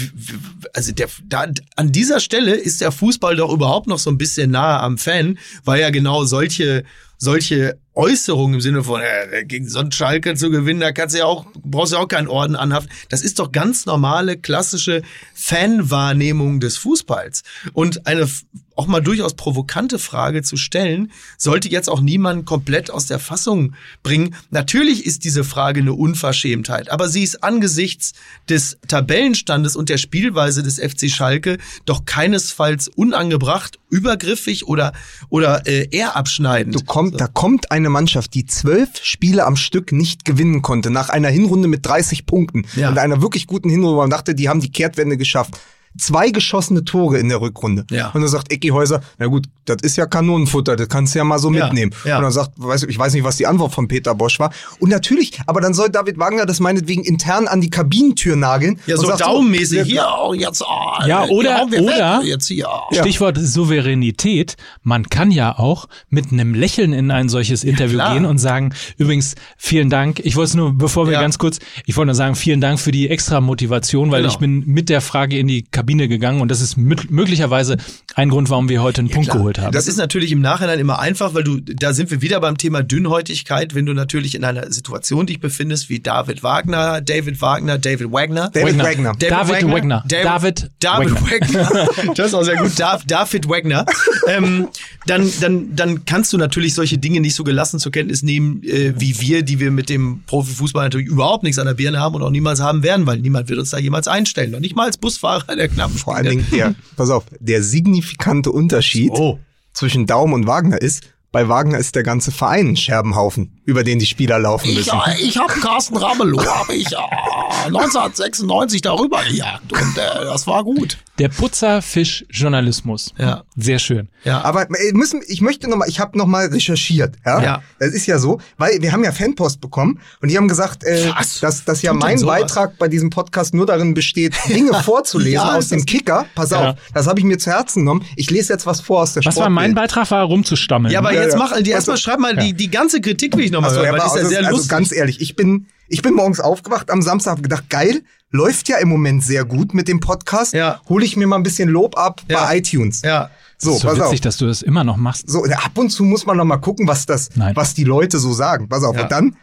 also der, da, an dieser Stelle ist der Fußball doch überhaupt noch so ein bisschen nahe am Fan, weil ja genau solche solche Äußerungen im Sinne von äh, gegen so einen Schalke zu gewinnen, da kannst du ja auch brauchst ja auch keinen Orden anhaften. Das ist doch ganz normale klassische Fanwahrnehmung des Fußballs und eine auch mal durchaus provokante Frage zu stellen, sollte jetzt auch niemand komplett aus der Fassung bringen. Natürlich ist diese Frage eine Unverschämtheit, aber sie ist angesichts des Tabellenstandes und der Spielweise des FC Schalke doch keinesfalls unangebracht, übergriffig oder oder äh, eher abschneidend. Du kommt, Da kommt eine Mannschaft, die zwölf Spiele am Stück nicht gewinnen konnte, nach einer Hinrunde mit 30 Punkten Ja. und einer wirklich guten Hinrunde, wo man dachte, die haben die Kehrtwende geschafft. Zwei geschossene Tore in der Rückrunde. Ja. Und dann sagt Ecki Häuser, na gut, das ist ja Kanonenfutter, das kannst du ja mal so Ja, mitnehmen. ja. Und dann sagt, weiß, ich weiß nicht, was die Antwort von Peter Bosch war. Und natürlich, aber dann soll David Wagner das meinetwegen intern an die Kabinentür nageln. ja, und so sagt daumenmäßig. ja, Hier, oh, jetzt, oh, Ja, oder- wir oder- weg, jetzt hier. oh. Stichwort Souveränität. Man kann ja auch mit einem Lächeln in ein solches Interview gehen und sagen, übrigens, vielen Dank. Ich wollte es nur, bevor wir Ja. ganz kurz, ich wollte nur sagen, vielen Dank für die extra Motivation, weil Genau. ich bin mit der Frage in die Kabine gegangen und das ist möglicherweise ein Grund, warum wir heute einen Punkt Klar. geholt haben. Das ist natürlich im Nachhinein immer einfach, weil du, da sind wir wieder beim Thema Dünnhäutigkeit, wenn du natürlich in einer Situation dich befindest wie David Wagner, David Wagner, David Wagner. David Wagner. Wagner. David Wagner. David David Wagner. Das ist auch sehr gut. Dav- David Wagner. ähm, dann, dann, dann kannst du natürlich solche Dinge nicht so gelassen zur Kenntnis nehmen, äh, wie wir, die wir mit dem Profifußball natürlich überhaupt nichts an der Birne haben und auch niemals haben werden, weil niemand wird uns da jemals einstellen. Noch nicht mal als Busfahrer der knappen Vor allen Dingen der, pass auf, der signifikante Unterschied Oh. zwischen Daum und Wagner ist, bei Wagner ist der ganze Verein ein Scherbenhaufen, über den die Spieler laufen Ich, müssen. äh, ich habe Carsten Ramelow, habe ich äh, 1996 darüber gejagt und äh, das war gut. Der Putzerfisch-Journalismus. Ja. Sehr schön. Ja. Aber äh, müssen, ich möchte noch mal, ich habe noch mal recherchiert. Ja? Ja. Das ist ja so, weil wir haben ja Fanpost bekommen und die haben gesagt, äh, Was? dass, dass ja Tut mein? Beitrag bei diesem Podcast nur darin besteht, Dinge vorzulesen Ja, aus dem Kicker. Pass Ja. auf, das habe ich mir zu Herzen genommen. Ich lese jetzt was vor aus der Was war mein. Beitrag? War rumzustammeln. Ja, aber Ja, jetzt ja. mach, die erstmal schreib mal, die, die ganze Kritik will ich nochmal Also, hören, weil die ist ja also, sehr also lustig. ganz ehrlich, ich bin, ich bin morgens aufgewacht am Samstag, habe gedacht, geil, läuft ja im Moment sehr gut mit dem Podcast. Ja. Hole ich mir mal ein bisschen Lob ab Ja. bei iTunes. ja. So, ist so pass witzig, auf. dass du das immer noch machst. So, ab und zu muss man noch mal gucken, was das, Nein. was die Leute so sagen. Pass auf. Ja. Und dann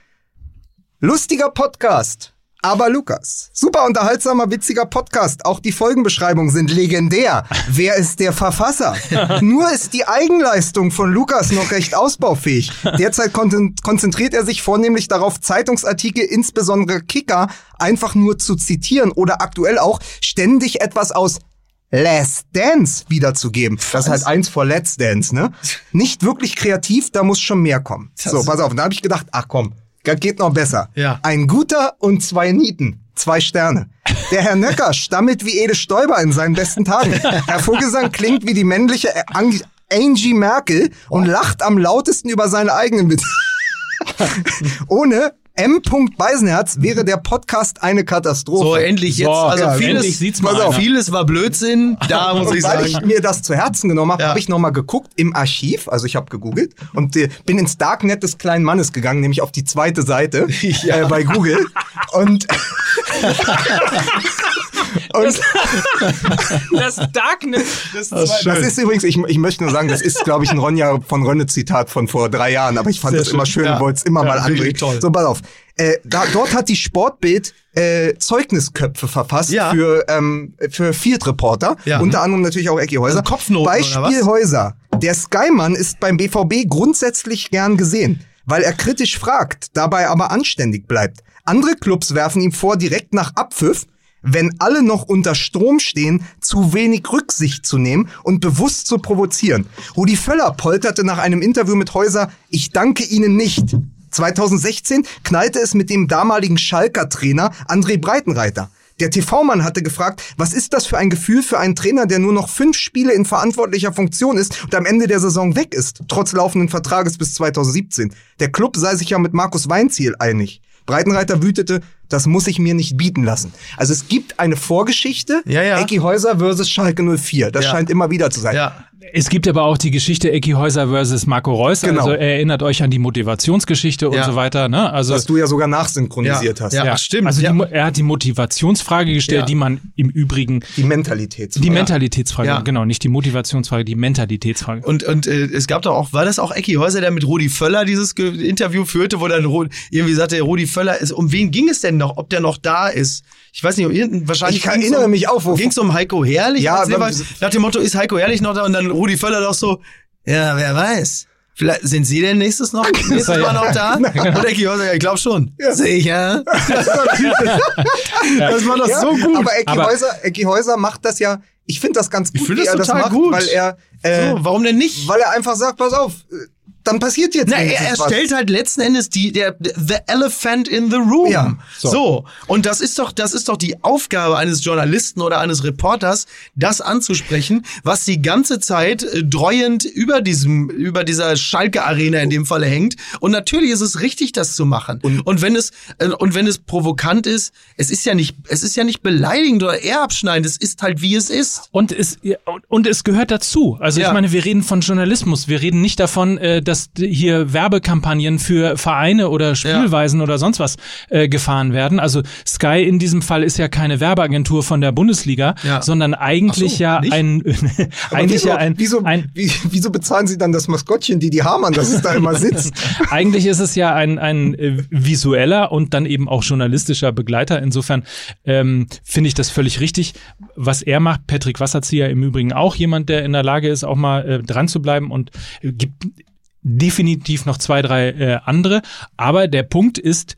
lustiger Podcast. Aber Lukas, super unterhaltsamer, witziger Podcast. Auch die Folgenbeschreibungen sind legendär. Wer ist der Verfasser? Nur ist die Eigenleistung von Lukas noch recht ausbaufähig. Derzeit kon konzentriert er sich vornehmlich darauf, Zeitungsartikel, insbesondere Kicker, einfach nur zu zitieren oder aktuell auch ständig etwas aus Last Dance wiederzugeben. Das ist halt eins vor Let's Dance, ne? Nicht wirklich kreativ, da muss schon mehr kommen. So, pass auf. Und da habe ich gedacht, ach komm, das geht noch besser. Ja. Ein guter und zwei Nieten. Zwei Sterne. Der Herr Nöcker stammelt wie Ede Stoiber in seinen besten Tagen. Herr Vogelsang klingt wie die männliche Ang Angie Merkel und lacht am lautesten über seine eigenen Witze. Ohne M. Beisenherz wäre der Podcast eine Katastrophe. So, endlich jetzt. So, also ja, vieles, endlich sieht's mal auf, vieles war Blödsinn. Da muss Und ich weil sagen. ich mir das zu Herzen genommen habe, Ja. habe ich nochmal geguckt im Archiv, also ich habe gegoogelt und äh, bin ins Darknet des kleinen Mannes gegangen, nämlich auf die zweite Seite äh, bei Google. Und, und Das Darknet. Das das ist übrigens, ich, ich möchte nur sagen, das ist, glaube ich, ein Ronja von Rönne-Zitat von vor drei Jahren, aber ich fand Sehr das immer schön. schön Ja. und wollte es immer Ja, mal anbringen. toll. So, pass auf. Äh, da, dort hat die Sportbild äh, Zeugnisköpfe verfasst Ja. für, ähm, für Field Reporter, Ja. unter anderem natürlich auch Ecki Häuser. Also Kopfnoten, Beispiel? Häuser. Der Skymann ist beim BVB grundsätzlich gern gesehen, weil er kritisch fragt, dabei aber anständig bleibt. Andere Clubs werfen ihm vor, direkt nach Abpfiff, wenn alle noch unter Strom stehen, zu wenig Rücksicht zu nehmen und bewusst zu provozieren. Rudi Völler polterte nach einem Interview mit Häuser, ich danke Ihnen nicht. 2016 knallte es mit dem damaligen Schalker Trainer André Breitenreiter. Der TV-Mann hatte gefragt, was ist das für ein Gefühl für einen Trainer, der nur noch fünf Spiele in verantwortlicher Funktion ist und am Ende der Saison weg ist, trotz laufenden Vertrages bis 2017. Der Club sei sich ja mit Markus Weinziel einig. Breitenreiter wütete, das muss ich mir nicht bieten lassen. Also es gibt eine Vorgeschichte, Ja, ja. Ecki Häuser versus Schalke 04. Das Ja. scheint immer wieder zu sein. Ja. Es gibt aber auch die Geschichte Ecki Häuser versus Marco Reus. Genau. Also erinnert euch an die Motivationsgeschichte und Ja. so weiter. Ne? Also Was du ja sogar nachsynchronisiert Ja. hast. Ja. stimmt, Also ja. Die, er hat die Motivationsfrage gestellt, Ja. die man im Übrigen Die Mentalität. die Mentalitätsfrage, Ja. genau, nicht die Motivationsfrage, die Mentalitätsfrage. Und, und äh, es gab doch auch, war das auch Ecki Häuser, der mit Rudi Völler dieses Ge Interview führte, wo dann Ru irgendwie sagte, Rudi Völler ist, um wen ging es denn noch, ob der noch da ist? Ich weiß nicht, um irgendein, wahrscheinlich. Ich erinnere um, mich auch, wo- Ging es um Heiko Herrlich? Ja, aber- nach dem Motto, ist Heiko Herrlich noch da? Und dann Rudi Völler doch so, ja, wer weiß. Vielleicht sind Sie denn nächstes noch, nächstes Mal noch da? Und Ecki Häuser, ja, ich glaube schon. Sicher. das war doch Ja, so gut. Aber Ecki Aber- Häuser, Häuser macht das ja, ich finde das ganz gut, Ich finde wie das er das total macht, gut. weil er, äh, so, warum denn nicht? weil er einfach sagt, pass auf, dann passiert jetzt Na, er, er was. stellt halt letzten Endes die, der, the elephant in the room. Ja, so. so. Und das ist doch, das ist doch die Aufgabe eines Journalisten oder eines Reporters, das anzusprechen, was die ganze Zeit äh, dreuend über diesem, über dieser Schalke-Arena in dem Falle hängt. Und natürlich ist es richtig, das zu machen. Und, wenn es, äh, und wenn es provokant ist, es ist ja nicht, es ist ja nicht beleidigend oder eher abschneidend, es ist halt wie es ist. Und es, ja, und- und es gehört dazu. Also Ja. ich meine, wir reden von Journalismus. Wir reden nicht davon, äh, dass hier Werbekampagnen für Vereine oder Spielweisen oder sonst was äh, gefahren werden. Also Sky in diesem Fall ist ja keine Werbeagentur von der Bundesliga, Ja. sondern eigentlich so, ja nicht? ein, eigentlich wieso, ja ein, wieso, ein wie, wieso bezahlen sie dann das Maskottchen, die die Hamann, dass es da immer sitzt? Eigentlich ist es ja ein, ein äh, visueller und dann eben auch journalistischer Begleiter. Insofern ähm, finde ich das völlig richtig, was er macht. Patrick Wasserzieher im Übrigen auch jemand, der in der Lage ist, auch mal äh, dran zu bleiben und äh, gibt definitiv noch zwei, drei äh, andere. Aber der Punkt ist,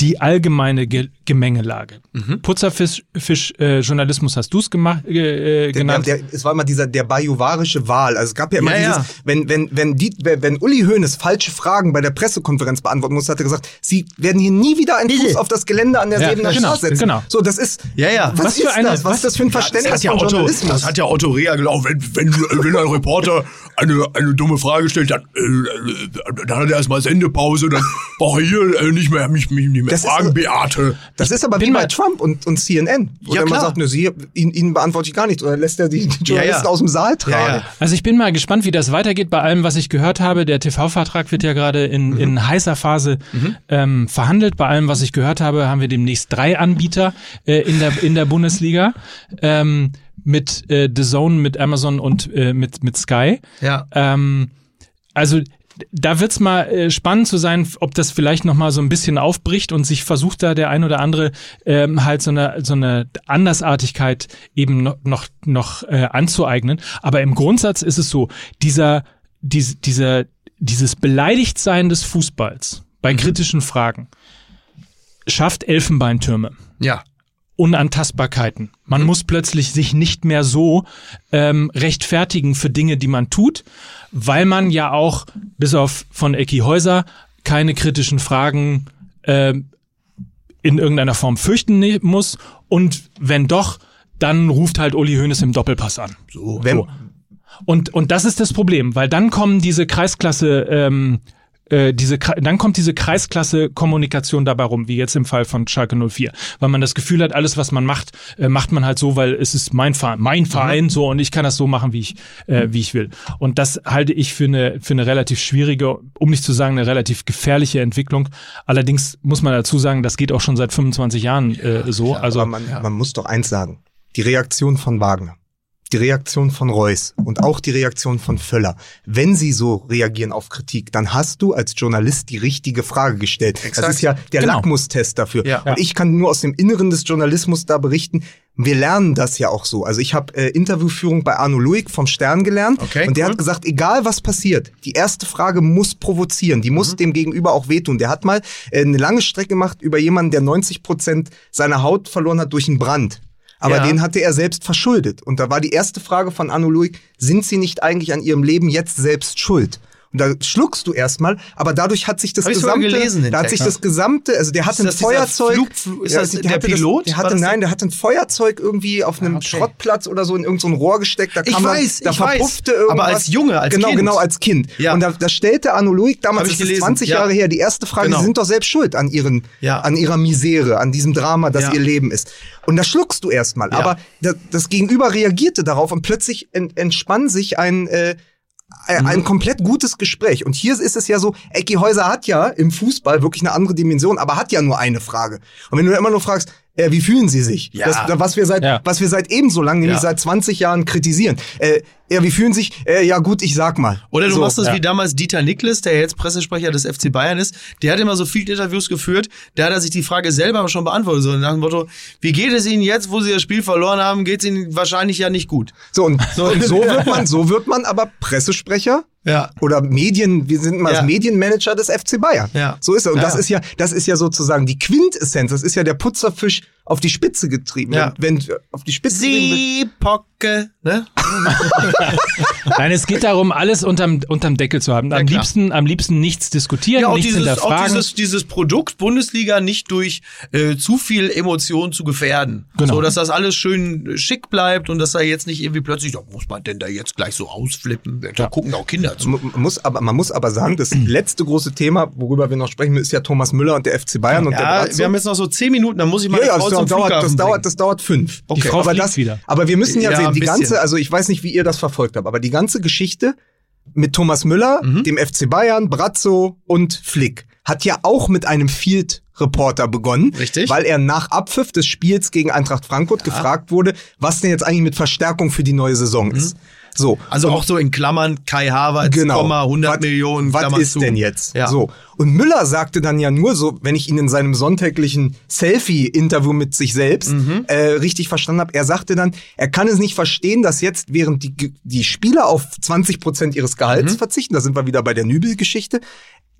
die allgemeine Ge Gemengelage. Mhm. Putzerfisch-Journalismus hast du es gemacht, äh, Der, genannt. der, es war immer dieser der bajuwarische Wahl. Also es gab ja immer Ja, dieses, ja. wenn wenn wenn die wenn Uli Hoeneß falsche Fragen bei der Pressekonferenz beantworten musste, hat er gesagt, sie werden hier nie wieder einen Fuß auf das Gelände an der Ja, Sebener genau, Straße setzen. genau. So, das ist Ja, ja. Was, Was ist für eine- das? Was, ist das für ein Verständnis das hat ja von Otto, Journalismus? das hat ja Otto Rea gesagt, wenn, wenn, wenn ein Reporter eine, eine dumme Frage stellt, dann, äh, äh, dann hat er erstmal Sendepause, dann brauche ich hier äh, nicht mehr, mich, mich nicht mehr Das ist fragen, so- Beate. Das ist aber wie bin bei mal- Trump und, und CNN. Wo Ja, er immer klar. sagt, ne, sie, ihn, ihnen beantworte ich gar nichts. Oder lässt er die, die Journalisten ja. aus dem Saal tragen. Ja, ja. Also ich bin mal gespannt, wie das weitergeht bei allem, was ich gehört habe. Der TV-Vertrag wird ja gerade in, in heißer Phase ähm, verhandelt. Bei allem, was ich gehört habe, haben wir demnächst drei Anbieter äh, in, der, in der Bundesliga. Ähm, mit äh, The Zone, mit Amazon und äh, mit, mit Sky. Ja. Ähm, also da wird's mal äh, spannend zu sein, ob das vielleicht noch mal so ein bisschen aufbricht und sich versucht da der ein oder andere ähm, halt so eine so eine Andersartigkeit eben noch noch, noch äh, anzueignen. Aber im Grundsatz ist es so, dieser dies, dieser dieses Beleidigtsein des Fußballs bei kritischen Fragen schafft Elfenbeintürme. Ja. Unantastbarkeiten. Man muss plötzlich sich nicht mehr so ähm, rechtfertigen für Dinge, die man tut, weil man ja auch, bis auf von Ecki Häuser, keine kritischen Fragen ähm, in irgendeiner Form fürchten ne muss. Und wenn doch, dann ruft halt Uli Hoeneß im Doppelpass an. So. Wenn, Und, und das ist das Problem, weil dann kommen diese Kreisklasse, ähm, äh, diese, dann kommt diese Kreisklasse-Kommunikation dabei rum, wie jetzt im Fall von Schalke 04. Weil man das Gefühl hat, alles, was man macht, äh, macht man halt so, weil es ist mein Verein, mein Verein, so, und ich kann das so machen, wie ich, äh, wie ich will. Und das halte ich für eine, für eine relativ schwierige, um nicht zu sagen, eine relativ gefährliche Entwicklung. Allerdings muss man dazu sagen, das geht auch schon seit 25 Jahren äh, so. also, aber man, man muss doch eins sagen. Die Reaktion von Wagner, die Reaktion von Reus und auch die Reaktion von Völler. Wenn sie so reagieren auf Kritik, dann hast du als Journalist die richtige Frage gestellt. Das Exakt. ist ja der Genau. Lackmustest dafür. Ja. Und ich kann nur aus dem Inneren des Journalismus da berichten. Wir lernen das ja auch so. Also ich habe äh, Interviewführung bei Arno Luig vom Stern gelernt Okay, und der cool. hat gesagt, egal was passiert, die erste Frage muss provozieren, die Mhm. muss dem Gegenüber auch wehtun. Der hat mal äh, eine lange Strecke gemacht über jemanden, der 90 Prozent seiner Haut verloren hat durch einen Brand. Aber Ja. den hatte er selbst verschuldet. Und da war die erste Frage von Arno Luig, sind Sie nicht eigentlich an Ihrem Leben jetzt selbst schuld? Und da schluckst du erstmal, aber dadurch hat sich das Hab ich gesamte, gelesen, da hat sich das gesamte, also der hatte ein das Feuerzeug. Flug- ist das der der Pilot? Das, der hatte, das nein, der- hatte ein Feuerzeug irgendwie auf einem okay. Schrottplatz oder so in irgendein so Rohr gesteckt. Da Ich kam weiß, dann, da ich weiß. verpuffte irgendwas. Aber als Junge, als genau, Kind. Genau, als Kind. Ja. Und da, da stellte Arno Luig, damals ich ist es gelesen, 20 ja. Jahre her, die erste Frage, Genau. Sie sind doch selbst schuld an ihren, Ja. an ihrer Misere, an diesem Drama, das ihr Leben ist. Und da schluckst du erstmal. Aber das, das Gegenüber reagierte darauf und plötzlich ent, entspann sich ein, äh, ein, ein komplett gutes Gespräch. Und hier ist es ja so, Ecki Häuser hat ja im Fußball wirklich eine andere Dimension, aber hat ja nur eine Frage. Und wenn du immer nur fragst, äh, wie fühlen Sie sich? Ja. Das, was wir seit, Ja. was wir seit ebenso lang, nämlich Ja. seit 20 Jahren kritisieren. Äh, ja, wie fühlen sich? Äh, ja, gut, ich sag mal. Oder du So. machst das ja. wie damals Dieter Niklas, der jetzt Pressesprecher des FC Bayern ist. Der hat immer so viele Interviews geführt. Da hat er sich die Frage selber schon beantwortet. So nach dem Motto, wie geht es Ihnen jetzt, wo Sie das Spiel verloren haben, geht es Ihnen wahrscheinlich ja nicht gut. So, und, und so wird man, so wird man aber Pressesprecher Ja. oder Medien, wir sind mal Ja. das Medienmanager des FC Bayern. Ja. So ist er. Und das Ja. ist ja, das ist ja sozusagen die Quintessenz. Das ist ja der Putzerfisch auf die Spitze getrieben. Ja. Wenn, wenn auf die Spitze Sie Pocke, ne? Nein, es geht darum, alles unterm, unterm Deckel zu haben. Am klar. liebsten, am liebsten nichts diskutieren, Ja, auch nichts dieses, auch dieses, dieses Produkt Bundesliga nicht durch äh, zu viel Emotion zu gefährden. Genau. So, dass das alles schön schick bleibt und dass da jetzt nicht irgendwie plötzlich, da muss man denn da jetzt gleich so ausflippen. Da gucken auch Kinder zu. Man muss aber, man muss aber sagen, das letzte große Thema, worüber wir noch sprechen, ist ja Thomas Müller und der FC Bayern und der Ja, Brazzo. wir haben jetzt noch so zehn Minuten, dann muss ich mal Ja, ja, das dauert, Flughafen das dauert, das dauert fünf. Okay. Die Frau aber das, wieder. aber wir müssen ja, Ja, sehen, die bisschen. ganze, also ich weiß nicht, wie ihr das verfolgt habt, aber die ganze Geschichte mit Thomas Müller, Mhm. dem FC Bayern, Brazzo und Flick hat ja auch mit einem Field Reporter begonnen, Richtig. weil er nach Abpfiff des Spiels gegen Eintracht Frankfurt gefragt wurde, was denn jetzt eigentlich mit Verstärkung für die neue Saison ist. So. Also auch so in Klammern Kai Havertz, Genau. Komma, 100 Was- Millionen, Was Klammer ist zu. denn jetzt? Ja. So. Und Müller sagte dann ja nur so, wenn ich ihn in seinem sonntäglichen Selfie-Interview mit sich selbst Mhm. äh, richtig verstanden habe, er sagte dann, er kann es nicht verstehen, dass jetzt während die, die Spieler auf 20 Prozent ihres Gehalts Mhm. verzichten, da sind wir wieder bei der Nübel-Geschichte,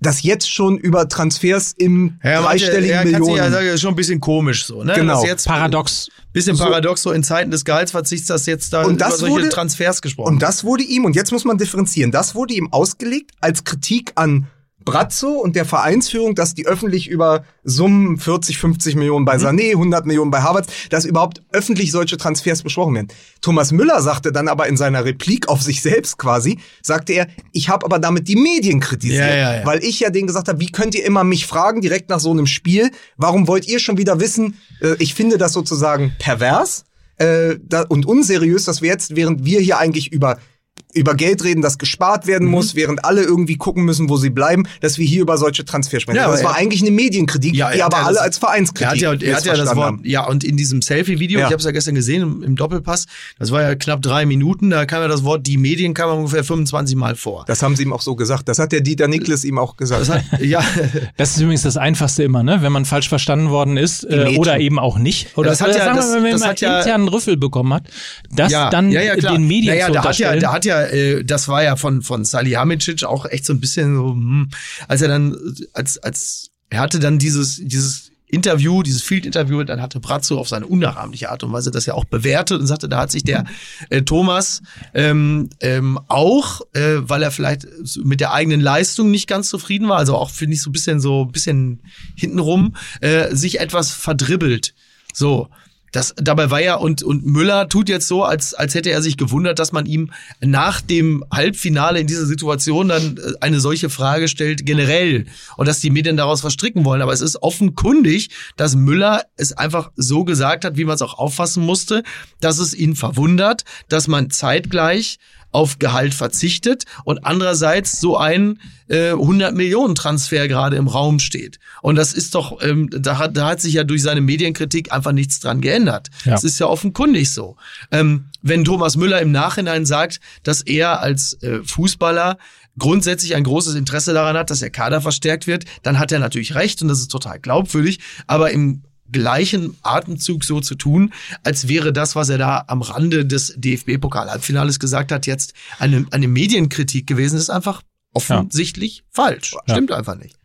dass jetzt schon über Transfers im Ja, dreistelligen ja, Millionen. ja sagen, das ist schon ein bisschen komisch so, ne? Genau. Dass jetzt Paradox. Bisschen paradox so in Zeiten des Gehaltsverzichts, dass jetzt da Und über das solche wurde- Transfers gesprochen Und das wurde ihm, und jetzt muss man differenzieren, das wurde ihm ausgelegt als Kritik an Brazzo und der Vereinsführung, dass die öffentlich über Summen 40, 50 Millionen Mhm. bei Sané, 100 Millionen bei Harvard, dass überhaupt öffentlich solche Transfers besprochen werden. Thomas Müller sagte dann aber in seiner Replik auf sich selbst quasi, sagte er, ich habe aber damit die Medien kritisiert, Ja, ja, ja. weil ich ja denen gesagt habe, wie könnt ihr immer mich fragen direkt nach so einem Spiel, warum wollt ihr schon wieder wissen, äh, ich finde das sozusagen pervers äh, und unseriös, dass wir jetzt, während wir hier eigentlich über über Geld reden, das gespart Mhm. werden muss, während alle irgendwie gucken müssen, wo sie bleiben, dass wir hier über solche Transfers sprechen. Ja, aber das war eigentlich eine Medienkritik, Ja, die er aber alle das- als Vereinskritik Er hat ja, er hat ja das Wort, haben. ja, und in diesem Selfie-Video, Ja. ich habe es ja gestern gesehen im, im Doppelpass, das war ja knapp drei Minuten, da kam ja das Wort, die Medien kam ungefähr 25 Mal vor. Das haben sie ihm auch so gesagt. Das hat der Dieter Niklas ihm auch gesagt. Das hat, ja, Das ist übrigens das Einfachste immer, ne? Wenn man falsch verstanden worden ist äh, oder eben auch nicht. Oder Das hat oder ja- sagen wir das- mal, wenn das man hat ja- internen Rüffel bekommen hat, das ja, dann ja, ja, klar. den Medien naja, zu da hat ja, da hat ja, äh, das war ja von von Salihamidzic auch echt so ein bisschen so, hm, als er dann, als als er hatte dann dieses dieses Interview, dieses Field-Interview, dann hatte Brazzo auf seine unnachahmliche Art und Weise das ja auch bewertet und sagte, da hat sich der äh, Thomas ähm, ähm, auch, äh, weil er vielleicht mit der eigenen Leistung nicht ganz zufrieden war, also auch finde ich so ein bisschen so ein bisschen hintenrum, äh, sich etwas verdribbelt. So. Das, dabei war ja, und, und Müller tut jetzt so, als, als hätte er sich gewundert, dass man ihm nach dem Halbfinale in dieser Situation dann äh, eine solche Frage stellt, generell. Und dass die Medien daraus verstricken wollen. Aber es ist offenkundig, dass Müller es einfach so gesagt hat, wie man es auch auffassen musste, dass es ihn verwundert, dass man zeitgleich auf Gehalt verzichtet und andererseits so ein äh, 100 Millionen Transfer gerade im Raum steht. Und das ist doch, ähm, da, hat, da hat sich ja durch seine Medienkritik einfach nichts dran geändert. Ja. Das ist ja offenkundig so. Ähm, wenn Thomas Müller im Nachhinein sagt, dass er als äh, Fußballer grundsätzlich ein großes Interesse daran hat, dass der Kader verstärkt wird, dann hat er natürlich recht und das ist total glaubwürdig. Aber im gleichen Atemzug so zu tun, als wäre das, was er da am Rande des DFB-Pokal-Halbfinales gesagt hat, jetzt eine, eine Medienkritik gewesen, ist einfach offensichtlich falsch. Ja. Stimmt einfach nicht.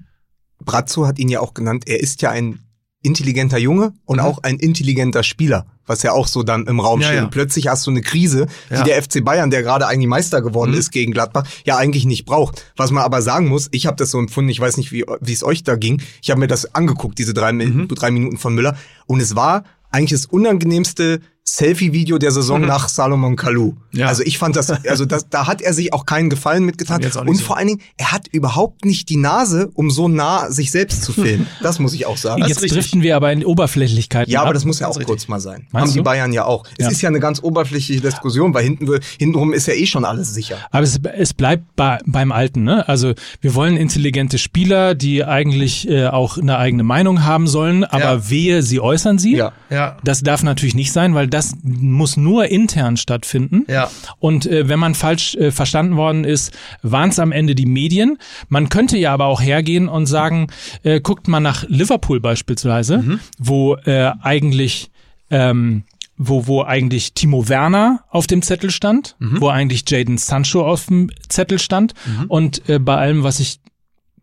Brazzo hat ihn ja auch genannt, er ist ja ein intelligenter Junge und Mhm. auch ein intelligenter Spieler, was ja auch so dann im Raum Ja, steht. ja. Und plötzlich hast du eine Krise, die Ja. der FC Bayern, der gerade eigentlich Meister geworden Mhm. ist gegen Gladbach, ja eigentlich nicht braucht. Was man aber sagen muss, ich habe das so empfunden, ich weiß nicht, wie wie es euch da ging. Ich habe mir das angeguckt, diese drei, Mhm. drei Minuten von Müller, und es war eigentlich das unangenehmste Selfie-Video der Saison nach Salomon Kalou. Mhm. Ja. Also ich fand das, also das, da hat er sich auch keinen Gefallen mitgetan. Und so. vor allen Dingen, er hat überhaupt nicht die Nase, um so nah sich selbst zu filmen. Das muss ich auch sagen. Jetzt driften wir aber in Oberflächlichkeiten Ja, aber ab. das muss ja auch richtig. kurz mal sein. Meinst Haben die du? Bayern ja auch. Es Ja. ist ja eine ganz oberflächliche Diskussion, weil hinten, hintenrum ist ja eh schon alles sicher. Aber es, es bleibt bei, beim Alten. Ne? Also wir wollen intelligente Spieler, die eigentlich äh, auch eine eigene Meinung haben sollen, aber Ja. wehe, sie äußern sie. Ja. Ja. Das darf natürlich nicht sein, weil das muss nur intern stattfinden. Ja. Und äh, wenn man falsch äh, verstanden worden ist, waren es am Ende die Medien. Man könnte ja aber auch hergehen und sagen, äh, guckt mal nach Liverpool beispielsweise, wo äh, eigentlich ähm, wo, wo eigentlich Timo Werner auf dem Zettel stand, wo eigentlich Jaden Sancho auf dem Zettel stand. Und äh, bei allem, was ich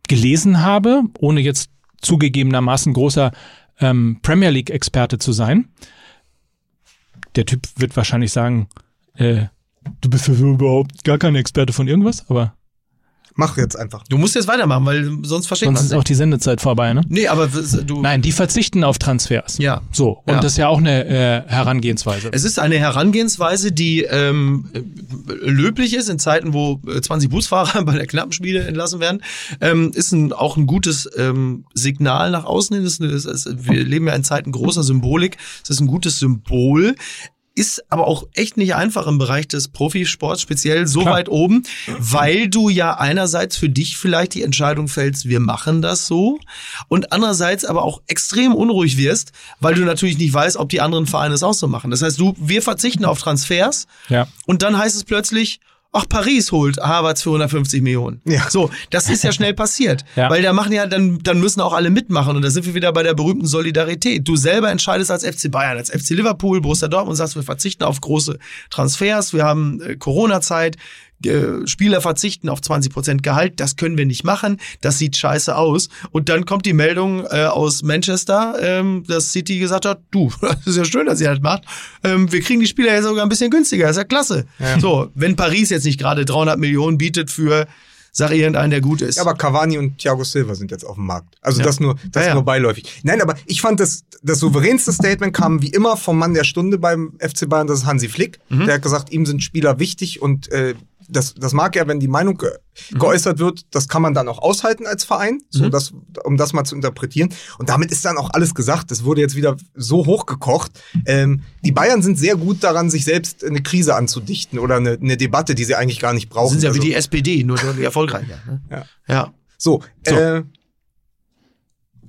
gelesen habe, ohne jetzt zugegebenermaßen großer ähm, Premier League-Experte zu sein, der Typ wird wahrscheinlich sagen, äh, du bist ja so überhaupt gar kein Experte von irgendwas, aber Mach jetzt einfach. Du musst jetzt weitermachen, weil sonst versteht sonst man ist auch die Sendezeit vorbei, ne? Nee, aber du. Nein, die verzichten auf Transfers. Ja. So, und Ja. das ist ja auch eine äh, Herangehensweise. Es ist eine Herangehensweise, die ähm, äh, löblich ist in Zeiten, wo äh, 20 Busfahrer bei der Knappenspiele entlassen werden. Ähm, ist ein, auch ein gutes ähm, Signal nach außen hin. Ist ist, ist, wir leben ja in Zeiten großer Symbolik. Es ist ein gutes Symbol. Ist aber auch echt nicht einfach im Bereich des Profisports, speziell so Klar. weit oben, weil du ja einerseits für dich vielleicht die Entscheidung fällst, wir machen das so, und andererseits aber auch extrem unruhig wirst, weil du natürlich nicht weißt, ob die anderen Vereine es auch so machen. Das heißt, du, wir verzichten auf Transfers Ja. und dann heißt es plötzlich, ach, Paris holt Harvards für 150 Millionen. Ja. So, das ist ja schnell passiert. Ja. Weil da machen ja, dann, dann müssen auch alle mitmachen. Und da sind wir wieder bei der berühmten Solidarität. Du selber entscheidest als FC Bayern, als FC Liverpool, Borussia Dortmund, sagst, wir verzichten auf große Transfers, wir haben äh, Corona-Zeit, Spieler verzichten auf 20% Gehalt, das können wir nicht machen, das sieht scheiße aus. Und dann kommt die Meldung äh, aus Manchester, ähm, dass City gesagt hat, du, das ist ja schön, dass ihr das macht, ähm, wir kriegen die Spieler ja sogar ein bisschen günstiger, ist ja klasse. So, wenn Paris jetzt nicht gerade 300 Millionen bietet für, sag irgendeinen, der gut ist. Ja, aber Cavani und Thiago Silva sind jetzt auf dem Markt. Also Ja. das nur, das Ja, ja. nur beiläufig. Nein, aber ich fand das, das souveränste Statement kam wie immer vom Mann der Stunde beim FC Bayern, das ist Hansi Flick. Mhm. Der hat gesagt, ihm sind Spieler wichtig und äh, das, das mag er, wenn die Meinung ge Mhm. geäußert wird, das kann man dann auch aushalten als Verein, so das, um das mal zu interpretieren. Und damit ist dann auch alles gesagt. Das wurde jetzt wieder so hochgekocht. Ähm, die Bayern sind sehr gut daran, sich selbst eine Krise anzudichten oder eine, eine Debatte, die sie eigentlich gar nicht brauchen. sind ja wie Also- die SPD, nur deutlich erfolgreicher. Ne? Ja. ja. So, So. Äh,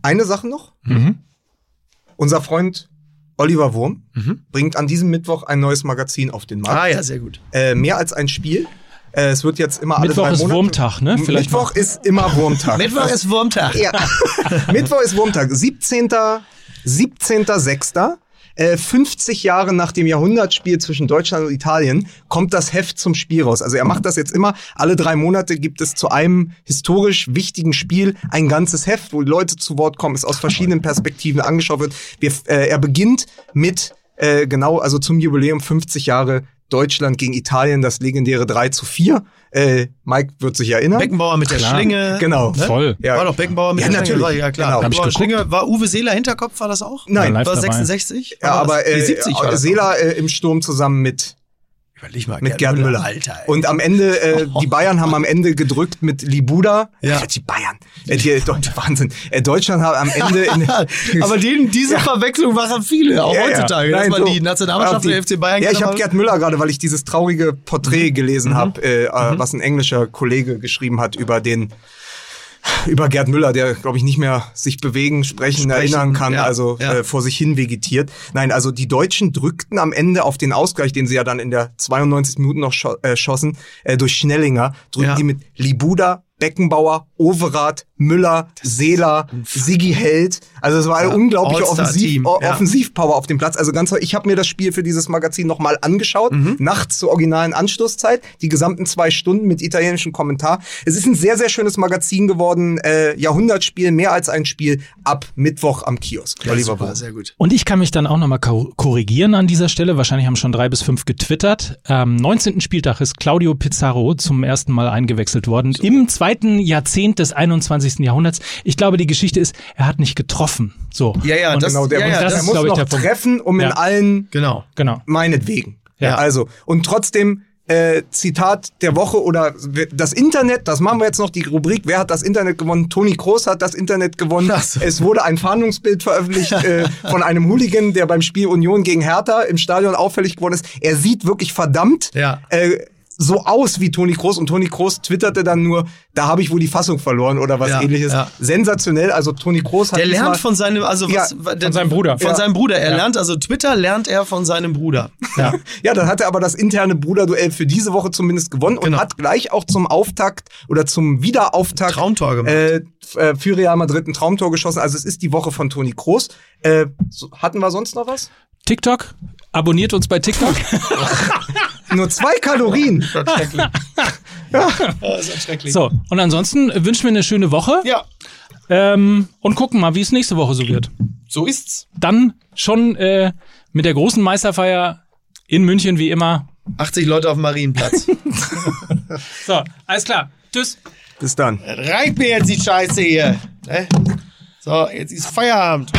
eine Sache noch. Mhm. Unser Freund Oliver Wurm bringt an diesem Mittwoch ein neues Magazin auf den Markt. Ah ja, sehr gut. Äh, mehr als ein Spiel. Äh, es wird jetzt immer alle Mittwoch drei ist Monate. Wurmtag, ne? Vielleicht Mittwoch ist immer Wurmtag. Mittwoch ist Wurmtag. ja. Mittwoch ist Wurmtag. 17. 17.06. Äh, 50 Jahre nach dem Jahrhundertspiel zwischen Deutschland und Italien kommt das Heft zum Spiel raus. Also er macht das jetzt immer. Alle drei Monate gibt es zu einem historisch wichtigen Spiel ein ganzes Heft, wo die Leute zu Wort kommen, es aus verschiedenen Perspektiven angeschaut wird. Wir, äh, er beginnt mit äh, genau, also zum Jubiläum 50 Jahre Deutschland gegen Italien, das legendäre 3 zu 4. Äh, Mike wird sich erinnern. Beckenbauer mit der Klar. Schlinge. Genau. Ne? Voll. Ja. War doch Beckenbauer mit Ja, der Schlinge. natürlich. War, ja, klar. Genau. Hab ich Beckenbauer geguckt. Schlinge, war Uwe Seeler Hinterkopf, war das auch? Nein. War dabei. 66? Ja, War aber äh, 70 war das Seela äh, im Sturm zusammen mit Überleg mal, mit Gerd Müller. Alter. ey. Und am Ende, äh, die Bayern haben am Ende gedrückt mit Libuda. Ja. Äh, Die Bayern. Äh, die, Deutsch, Wahnsinn. Äh, Deutschland hat am Ende. In, aber den, diese Verwechslung machen viele, auch Ja, ja. heutzutage. Dass Nein, man so. die Nationalmannschaft Ja, der FC Bayern Ja, ich habe Gerd Müller gerade, weil ich dieses traurige Mhm. Porträt gelesen habe, äh, äh, was ein englischer Kollege geschrieben hat über den über Gerd Müller, der glaube ich nicht mehr sich bewegen, sprechen, Sprechen, erinnern kann, ja, also ja. Äh, vor sich hin vegetiert. Nein, also die Deutschen drückten am Ende auf den Ausgleich, den sie ja dann in der 92 Minuten noch scho äh, schossen, äh, durch Schnellinger, drückten Ja. die mit Libuda, Beckenbauer, Overath, Müller, Seeler, Sigi Held. Also es war eine Ja, unglaubliche Offensiv, ja. Offensivpower auf dem Platz. Also ganz, ich habe mir das Spiel für dieses Magazin nochmal angeschaut, Mhm. nachts zur originalen Anschlusszeit, die gesamten zwei Stunden mit italienischem Kommentar. Es ist ein sehr, sehr schönes Magazin geworden. Äh, Jahrhundertspiel, mehr als ein Spiel ab Mittwoch am Kiosk. Ja, Oliver super, sehr gut. Und ich kann mich dann auch nochmal korrigieren an dieser Stelle. Wahrscheinlich haben schon drei bis fünf getwittert. Am 19. Spieltag ist Claudio Pizarro zum ersten Mal eingewechselt worden. Im zweiten Jahrzehnt des 21. Jahrhunderts. Ich glaube, die Geschichte ist, er hat nicht getroffen. So. Ja, ja, Und das- Genau, der ja, muss, ja, der das ist, muss ich, noch treffen, um in Ja. allen Genau. Genau. meinetwegen. Ja. Also, und trotzdem, äh, Zitat der Woche oder das Internet, das machen wir jetzt noch, die Rubrik, wer hat das Internet gewonnen? Toni Kroos hat das Internet gewonnen. So. Es wurde ein Fahndungsbild veröffentlicht äh, von einem Hooligan, der beim Spiel Union gegen Hertha im Stadion auffällig geworden ist. Er sieht wirklich verdammt Ja. äh, so aus wie Toni Kroos und Toni Kroos twitterte dann nur, da habe ich wohl die Fassung verloren oder was Ja, ähnliches. ja. Sensationell, also Toni Kroos hat Der lernt von seinem, also was, Ja, der, seinem Bruder. Von Ja. seinem Bruder. Er lernt, also Twitter lernt er von seinem Bruder. Ja. Ja, dann hat er aber das interne Bruderduell für diese Woche zumindest gewonnen und Genau. hat gleich auch zum Auftakt oder zum Wiederauftakt Traumtor gemacht. Äh, äh, für Real Madrid ein Traumtor geschossen. Also es ist die Woche von Toni Kroos. Äh, so, hatten wir sonst noch was? TikTok? Abonniert uns bei TikTok. Nur zwei Kalorien. Das ist schrecklich. so. Und ansonsten wünschen wir eine schöne Woche. Ja, Ähm, und gucken mal, wie es nächste Woche so wird. so ist's. Dann schon äh, mit der großen Meisterfeier in München wie immer. 80 Leute auf dem Marienplatz. So, alles klar. Tschüss. Bis dann. Reicht mir jetzt die Scheiße hier. So, jetzt ist Feierabend.